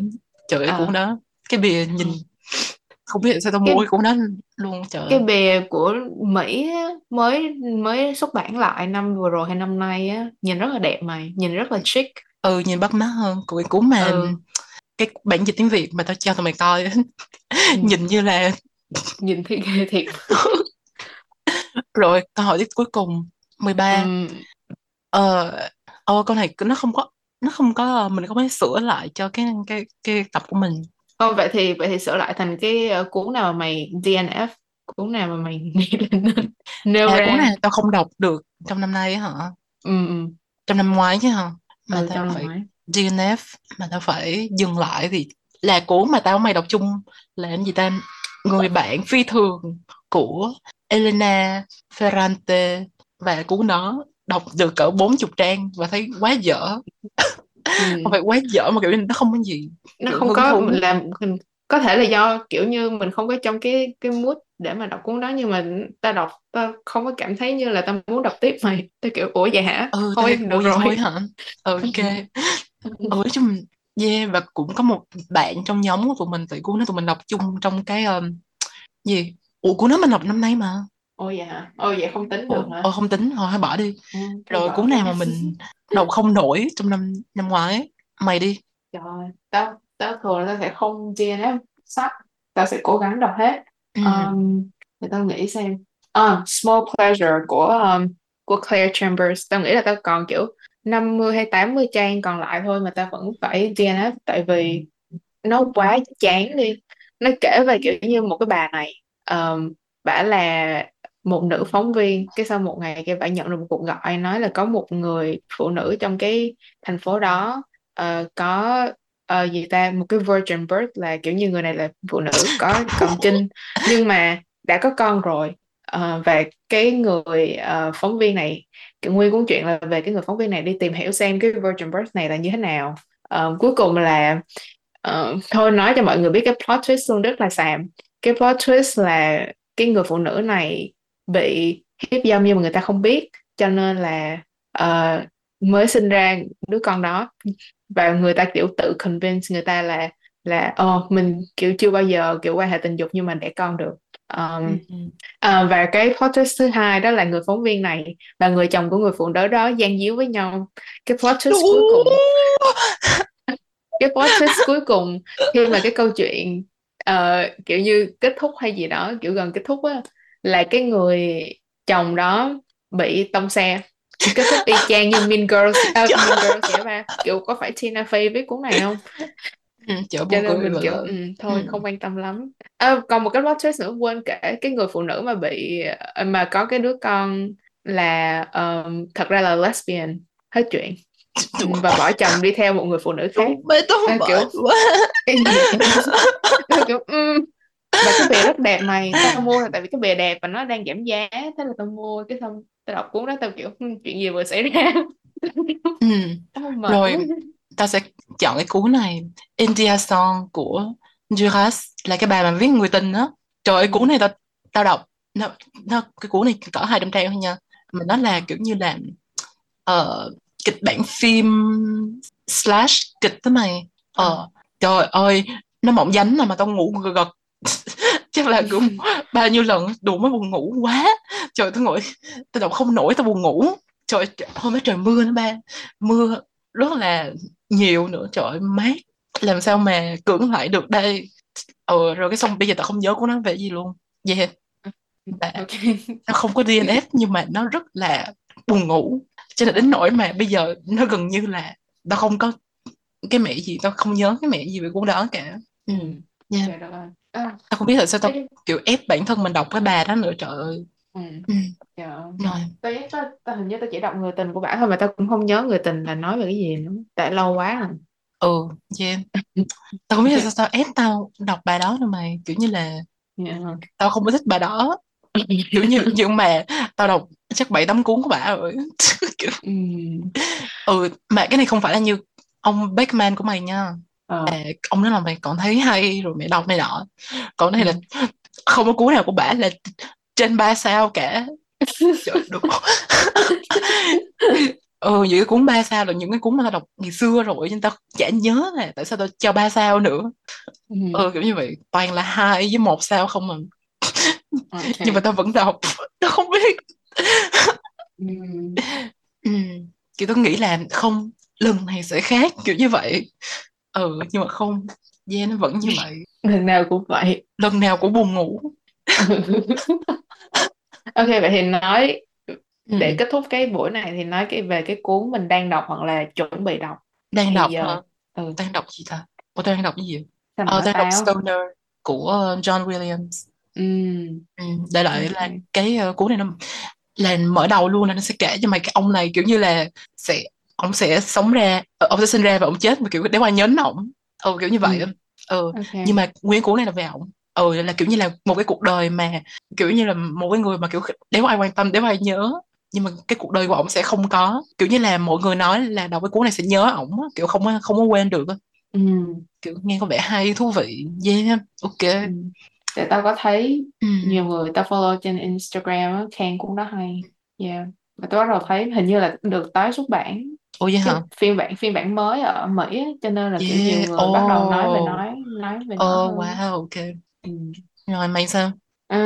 trời ơi cuốn Ờ. đó cái bìa nhìn không biết sao tao mua cái cuốn đó luôn trời cái bìa của Mỹ mới mới xuất bản lại năm vừa rồi hay năm nay á nhìn rất là đẹp mày nhìn rất là chic ừ nhìn bắt mắt hơn của cái cuốn mà ừ. cái bản dịch tiếng Việt mà tao cho tụi mày coi ừ. (laughs) nhìn như là nhìn thì ghê thiệt (laughs) rồi câu hỏi tiếp cuối cùng 13 ừ. ờ ờ câu này nó không có nó không có mình không thể sửa lại cho cái cái cái tập của mình. Không, vậy thì vậy thì sửa lại thành cái ờ, cuốn nào mà mày DNF cuốn nào mà mày (laughs) nghĩ nêu à cuốn này tao không đọc được trong năm nay hả? Ừ ừ. Trong năm ngoái chứ hả? Mà ừ tao trong phải ngoái. DNF mà tao phải dừng lại thì là cuốn mà tao mày đọc chung là cái gì ta? Người bạn phi thường của Elena Ferrante và cuốn đó đọc được cỡ 40 trang và thấy quá dở. Ừ. (laughs) không phải quá dở mà kiểu nó không có gì nó kiểu không có thú. làm mình có thể là do kiểu như mình không có trong cái cái mood để mà đọc cuốn đó nhưng mà ta đọc ta không có cảm thấy như là ta muốn đọc tiếp mày. Ta kiểu ủa vậy hả? Ừ thôi được ủa rồi. thôi hả? Ok. (laughs) Ừ nói chung yeah và cũng có một bạn trong nhóm của tụi mình tại cuốn đó tụi mình đọc chung trong cái um, gì ủa cuốn đó mình đọc năm nay mà. Vậy hả ồ vậy không tính được hả? ồ, không tính. Thôi hãy bỏ đi. Ừ, rồi cuốn nào mà mình đọc không nổi trong năm năm ngoái mày đi. Trời tao tao thường là tao sẽ không DNF sách. Tao sẽ cố gắng đọc hết. Ừ. um, để tao nghĩ xem. À, Small Pleasure của um, của Claire Chambers. Tao nghĩ là tao còn kiểu 50 hay 80 trang còn lại thôi mà tao vẫn phải DNF tại vì nó quá chán đi. Nó kể về kiểu như một cái bà này um, bả là một nữ phóng viên cái sau một ngày cái bả nhận được một cuộc gọi nói là có một người phụ nữ trong cái thành phố đó uh, có uh, gì ta một cái virgin birth là kiểu như người này là phụ nữ có còn kinh nhưng mà đã có con rồi uh, và cái người uh, phóng viên này cái nguyên cuốn chuyện là về cái người phóng viên này đi tìm hiểu xem cái virgin birth này là như thế nào. Uh, cuối cùng là uh, thôi nói cho mọi người biết cái plot twist luôn rất là xàm cái plot twist là cái người phụ nữ này bị hiếp dâm nhưng mà người ta không biết cho nên là ờ, mới sinh ra đứa con đó. Và người ta kiểu tự convince người ta là là ờ mình kiểu chưa bao giờ kiểu quan hệ tình dục nhưng mà đẻ con được. Um, à, và cái plot twist thứ hai đó là người phóng viên này và người chồng của người phụ nữ đó gian díu với nhau. Cái plot twist cuối cùng (laughs) cái plot twist cuối cùng khi mà cái câu chuyện ờ, kiểu như kết thúc hay gì đó kiểu gần kết thúc á là cái người chồng đó bị tông xe. Kết thúc y (laughs) chang như Mean Girls à, Mean Girls vậy ba. Kiểu có phải Tina Fey viết cuốn này không? Ừ, cho nên mình kiểu ừ, thôi ừ. không quan tâm lắm. À, còn một cái plot twist nữa quên kể cái người phụ nữ mà bị ờ, mà có cái đứa con là um, thật ra là lesbian hết chuyện và bỏ chồng đi theo một người phụ nữ khác. Bê tông à, kiểu quá. cái gì Tao kiểu um, và cái bìa rất đẹp mày tao mua là tại vì cái bìa đẹp và nó đang giảm giá thế là tao mua cái xong tao đọc cuốn đó tao kiểu "Hmm, chuyện gì vừa xảy ra? Ừ. (laughs) rồi quá ta sẽ chọn cái cuốn này India Song của Duras là cái bà mà viết người tình đó trời ơi ừ. cuốn này tao tao đọc nó, nó cái cuốn này cỡ 200 trang thôi nha. Mà nó là kiểu như là ờ, kịch bản phim slash kịch đó mày. Ờ trời ơi nó mỏng dánh mà tao ngủ gật (laughs) chắc là cũng bao nhiêu lần đủ mới buồn ngủ quá. Trời tao ngồi tao đọc không nổi tao buồn ngủ. Trời hôm đó trời mưa nữa ba. Mưa rất là nhiều nữa. Trời ơi, mát. Làm sao mà cưỡng lại được đây? Ờ rồi cái xong bây giờ tao không nhớ của nó về gì luôn. Yeah Đã- ok. Nó không có DNF nhưng mà nó rất là buồn ngủ cho nên đến nỗi mà bây giờ nó gần như là tao không có cái mẹ gì tao không nhớ cái mẹ gì về cuốn đó cả ừ. Yeah. Trời ơi. À, tao không biết là sao tao kiểu ép bản thân mình đọc cái bà đó nữa trời ơi ừ. ừ. Ơi. rồi Tao, tao, tao hình như tao chỉ đọc người tình của bả thôi mà tao cũng không nhớ người tình là nói về cái gì nữa tại lâu quá rồi ừ yeah. tao không biết là sao tao ép tao đọc bài đó nữa mày kiểu như là yeah. tao không có thích bài đó (laughs) kiểu như nhưng mà tao đọc chắc bảy tám cuốn của bà rồi (laughs) kiểu, ừ. ừ mà cái này không phải là như ông Beckman của mày nha Ờ. à, ông nói là mày còn thấy hay rồi mày đọc này nọ còn này Ừ. là không có cuốn nào của bả là trên ba sao cả Trời, được (laughs) ừ những cái cuốn ba sao là những cái cuốn mà tao đọc ngày xưa rồi nhưng tao chả nhớ là tại sao tao cho ba sao nữa Ừ. ừ kiểu như vậy toàn là hai với một sao không mà Ok. nhưng mà tao vẫn đọc. (laughs) Tao không biết. Ừ. ừ. kiểu tao nghĩ là không lần này sẽ khác kiểu như vậy. Ừ nhưng mà không. Yeah nó vẫn như vậy. Lần nào cũng vậy. Lần nào cũng buồn ngủ. (laughs) Ok vậy thì nói ừ. để kết thúc cái buổi này thì nói cái về cái cuốn mình đang đọc hoặc là chuẩn bị đọc. Đang thì đọc giờ hả? Ừ. Đang đọc gì ta? Ủa tao đang đọc cái gì ờ đang đọc Stoner của uh, John Williams ừ. Ừ. đại loại là cái uh, cuốn này nó là mở đầu luôn là nó sẽ kể cho mày cái ông này kiểu như là sẽ ông sẽ sống ra ờ, ông sẽ sinh ra và ông chết mà kiểu để qua nhớ ổng. Ừ kiểu như vậy ừ á. Ừ nhưng mà nguyên cuốn này là về ổng. Ừ là kiểu như là một cái cuộc đời mà kiểu như là một cái người mà kiểu đéo ai quan tâm đéo ai nhớ nhưng mà cái cuộc đời của ổng sẽ không có. Kiểu như là mọi người nói là đọc cái cuốn này sẽ nhớ ổng á, kiểu không không có quên được á. ừ. kiểu nghe có vẻ hay thú vị yeah. Ok. Ừ. để tao có thấy ừ. nhiều người tao follow trên Instagram á, khen cuốn đó hay. Yeah. Mà tao bắt đầu thấy hình như là được tái xuất bản. Ủa vậy hả? phiên bản phiên bản mới ở Mỹ á, cho nên là kiểu nhiều yeah người bắt đầu nói về oh nói nói về nó oh hơn. wow ok. Ừ. rồi mày sao? Ừ.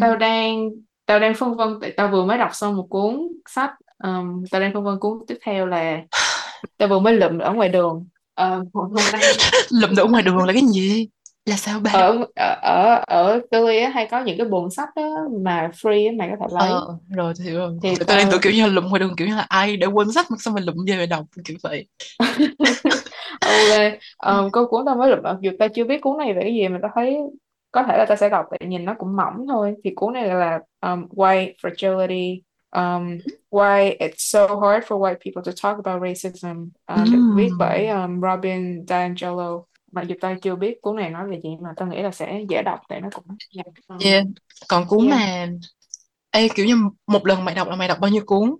tao đang tao đang phân vân tại tao vừa mới đọc xong một cuốn sách um, tao đang phân vân cuốn tiếp theo là (sighs) tao vừa mới lượm ở ngoài đường. Ờ, hôm hôm nay (laughs) lụm đổ ngoài đường là cái gì là sao ba ở ở ở ở á, hay có những cái buồng sách đó mà free á, mày có thể lấy. Ờ rồi thì rồi. Thì tao đang tưởng kiểu như là lụm ngoài đường kiểu như là ai để quên sách mà sao mình lụm về mà đọc kiểu vậy. (laughs) Ok um, câu cuốn tao mới lượm mặc dù tao chưa biết cuốn này về cái gì mà tao thấy có thể là tao sẽ đọc tại nhìn nó cũng mỏng thôi. Thì cuốn này là um, White Fragility um, Why It's So Hard for White People to Talk About Racism. Um, được viết bởi um, Robin DiAngelo mặc dù tao chưa biết cuốn này nói về gì mà tao nghĩ là sẽ dễ đọc tại nó cũng yeah. um, yeah. Còn cuốn yeah. mà ê kiểu như một lần mày đọc là mày đọc bao nhiêu cuốn?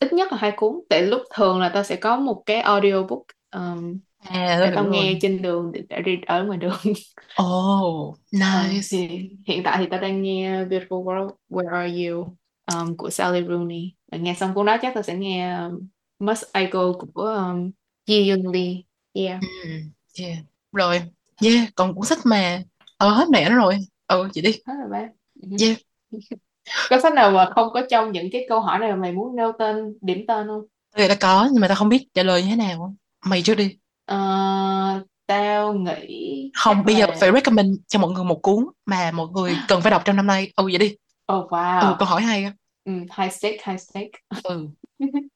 Ít nhất là hai cuốn. Tại lúc thường là tao sẽ có một cái audiobook um, à để tao nghe trên đường để, đi ở ngoài đường. (laughs) Oh Ờ, nice. thì hiện tại thì tao đang nghe Beautiful World Where Are You um, của Sally Rooney. Và nghe xong cuốn đó chắc tao sẽ nghe um, Must I Go của um, Ji Yoon Lee. Yeah. Ừm, yeah. Rồi. Yeah còn cuốn sách mà. Ờ hết mẹ nó rồi. Ừ chị đi. Hết rồi ba. Ừ. yeah. (laughs) Có sách nào mà không có trong những cái câu hỏi này mà mày muốn nêu tên điểm tên không? Tao là có nhưng mà tao không biết trả lời như thế nào. Mày trước đi. Ờ, tao nghĩ không bây giờ là phải recommend cho mọi người một cuốn mà mọi người (gasps) cần phải đọc trong năm nay. Ừ vậy đi. Oh ừ wow câu hỏi hay á. Ừ, high stake high stake ừ. (laughs)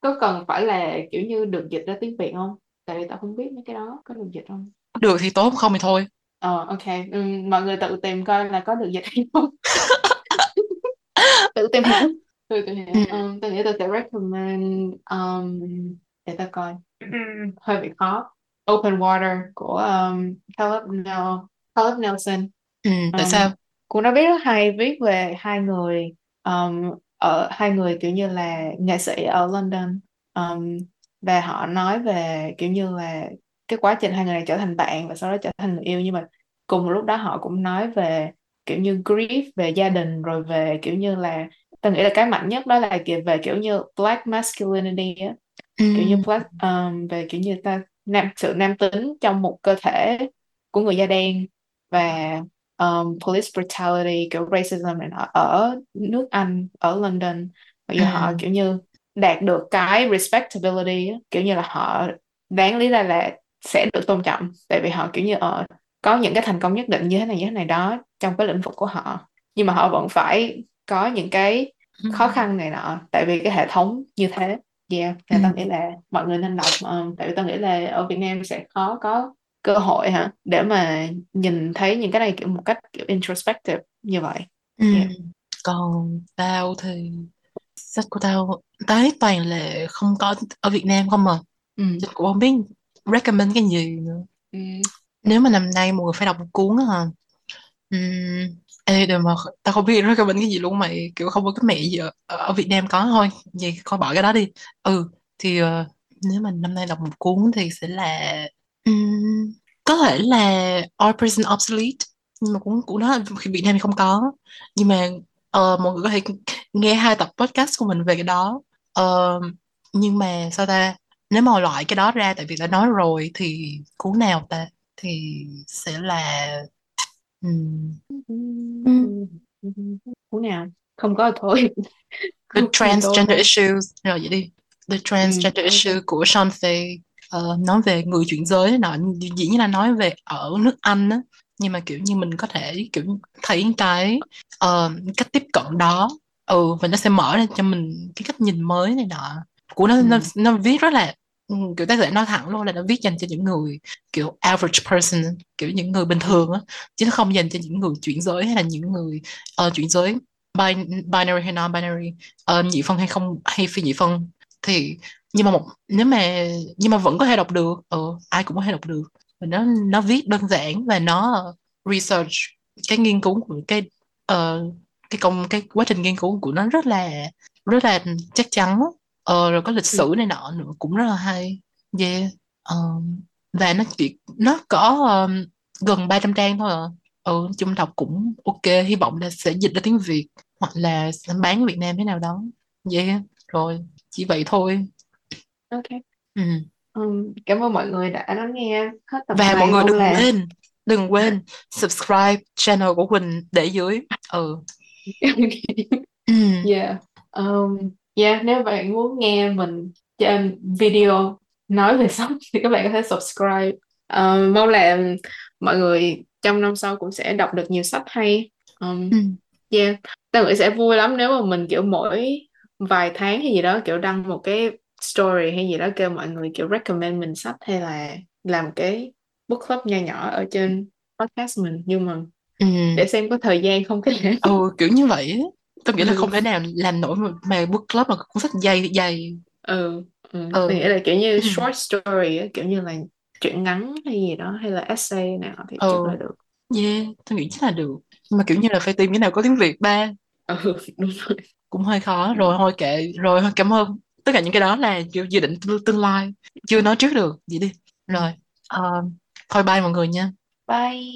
Có cần phải là kiểu như được dịch ra tiếng Việt không tại vì tao không biết mấy cái đó có được dịch không. Được thì tốt không thì thôi. Ờ ok. Ừ, mọi người tự tìm coi là có được dịch hay không. (laughs) Tự tìm hiểu. Tự tìm hiểu. Ừ. um, tao nghĩ tao sẽ recommend um, để tao coi. Hơi bị khó. Open Water của um, Caleb, Nel, Caleb Nelson. Ừ tại um, sao? cũng nó viết rất hay viết về hai người um, ở hai người kiểu như là nghệ sĩ ở London. Um, và họ nói về kiểu như là cái quá trình hai người này trở thành bạn và sau đó trở thành người yêu nhưng mà cùng lúc đó họ cũng nói về kiểu như grief về gia đình rồi về kiểu như là tôi nghĩ là cái mạnh nhất đó là kiểu về kiểu như black masculinity á ừ. kiểu như black um, về kiểu như ta nam sự nam tính trong một cơ thể của người da đen và um, police brutality kiểu racism này nọ ở nước Anh ở London và ừ. giờ họ kiểu như đạt được cái respectability kiểu như là họ đáng lý ra là sẽ được tôn trọng tại vì họ kiểu như ở có những cái thành công nhất định như thế này như thế này đó trong cái lĩnh vực của họ nhưng mà họ vẫn phải có những cái khó khăn này nọ tại vì cái hệ thống như thế yeah thì Ừ. tao nghĩ là mọi người nên đọc um, tại vì tao nghĩ là ở Việt Nam sẽ khó có cơ hội hả để mà nhìn thấy những cái này kiểu một cách kiểu introspective như vậy Ừ. yeah. còn tao thì sách của tao tao thấy toàn là không có ở Việt Nam không mà ừ. Chứ cũng không biết recommend cái gì nữa. Ừ. nếu mà năm nay mọi người phải đọc một cuốn á hả? Ừm, ê đừng mà tao không biết recommend cái gì luôn mày kiểu không có cái mẹ gì ở, ở Việt Nam có thôi. Vậy coi bỏ cái đó đi. Ừ thì ờ, nếu mà năm nay đọc một cuốn thì sẽ là ừm, có thể là All Prison Obsolete nhưng mà cuốn cuốn đó thì Việt Nam thì không có. Nhưng mà ờ, mọi người có thể nghe hai tập podcast của mình về cái đó. Ờ, nhưng mà sao ta? Nếu mà loại cái đó ra tại vì đã nói rồi thì cuốn nào ta? Thì sẽ là ừm, Cuốn nào? Không có thôi. The (laughs) Transgender Issues. Rồi vậy đi. The ừ. Transgender ok. Issue của Sean Fay Ờ, nói về người chuyển giới nọ. Dĩ nhiên là nói về ở nước Anh á nhưng mà kiểu như mình có thể kiểu thấy cái ờ, cách tiếp cận đó ừ và nó sẽ mở ra cho mình cái cách nhìn mới này nọ của nó ừ. nó, nó viết rất là ừ, kiểu tác giả nói thẳng luôn là nó viết dành cho những người kiểu average person kiểu những người bình Ừ. thường á chứ nó không dành cho những người chuyển giới hay là những người ờ, chuyển giới bi binary hay non-binary ờ, nhị phân hay không hay phi nhị phân thì nhưng mà một nếu mà nhưng mà vẫn có thể đọc được ờ, ai cũng có thể đọc được và nó nó viết đơn giản và nó research cái nghiên cứu của cái ờ, cái công cái quá trình nghiên cứu của nó rất là rất là chắc chắn. Ờ, rồi có lịch sử này nọ nữa cũng rất là hay. Yeah. Ờ, và nó chỉ nó có um, gần 300 trang thôi à. Ừ chung đọc cũng ok hy vọng là sẽ dịch ra tiếng Việt hoặc là bán Việt Nam thế nào đó. Yeah rồi chỉ vậy thôi. Ok. Ừ. um, cảm ơn mọi người đã lắng nghe hết tập và mọi người đừng là quên đừng quên subscribe channel của Quỳnh để dưới. Ừ. (laughs) Ừ. Yeah um, yeah nếu bạn muốn nghe mình trên video nói về (laughs) sách thì các bạn có thể subscribe. Um, mong là mọi người trong năm sau cũng sẽ đọc được nhiều sách hay. Um, ừ. yeah tao nghĩ sẽ vui lắm nếu mà mình kiểu mỗi vài tháng hay gì đó kiểu đăng một cái story hay gì đó kêu mọi người kiểu recommend mình sách hay là làm cái book club nho nhỏ ở trên podcast mình nhưng mà ừ để xem có thời gian không cái ừ kiểu như vậy á. tôi nghĩ là Ừ. không thể nào làm nổi một mà book club mà có cuốn sách dày dày ừ, ừ. Ừ. Tôi nghĩ là kiểu như Ừ. short story kiểu như là truyện ngắn hay gì đó hay là essay nào thì Ừ. chắc là được yeah tôi nghĩ chắc là được nhưng mà kiểu như là phải tìm cái nào có tiếng Việt ba ừ đúng rồi cũng hơi khó rồi thôi kệ rồi cảm ơn tất cả những cái đó là kiểu dự định tương, tương lai. Chưa nói trước được. Vậy đi. Rồi. Uh, thôi bye mọi người nha. Bye.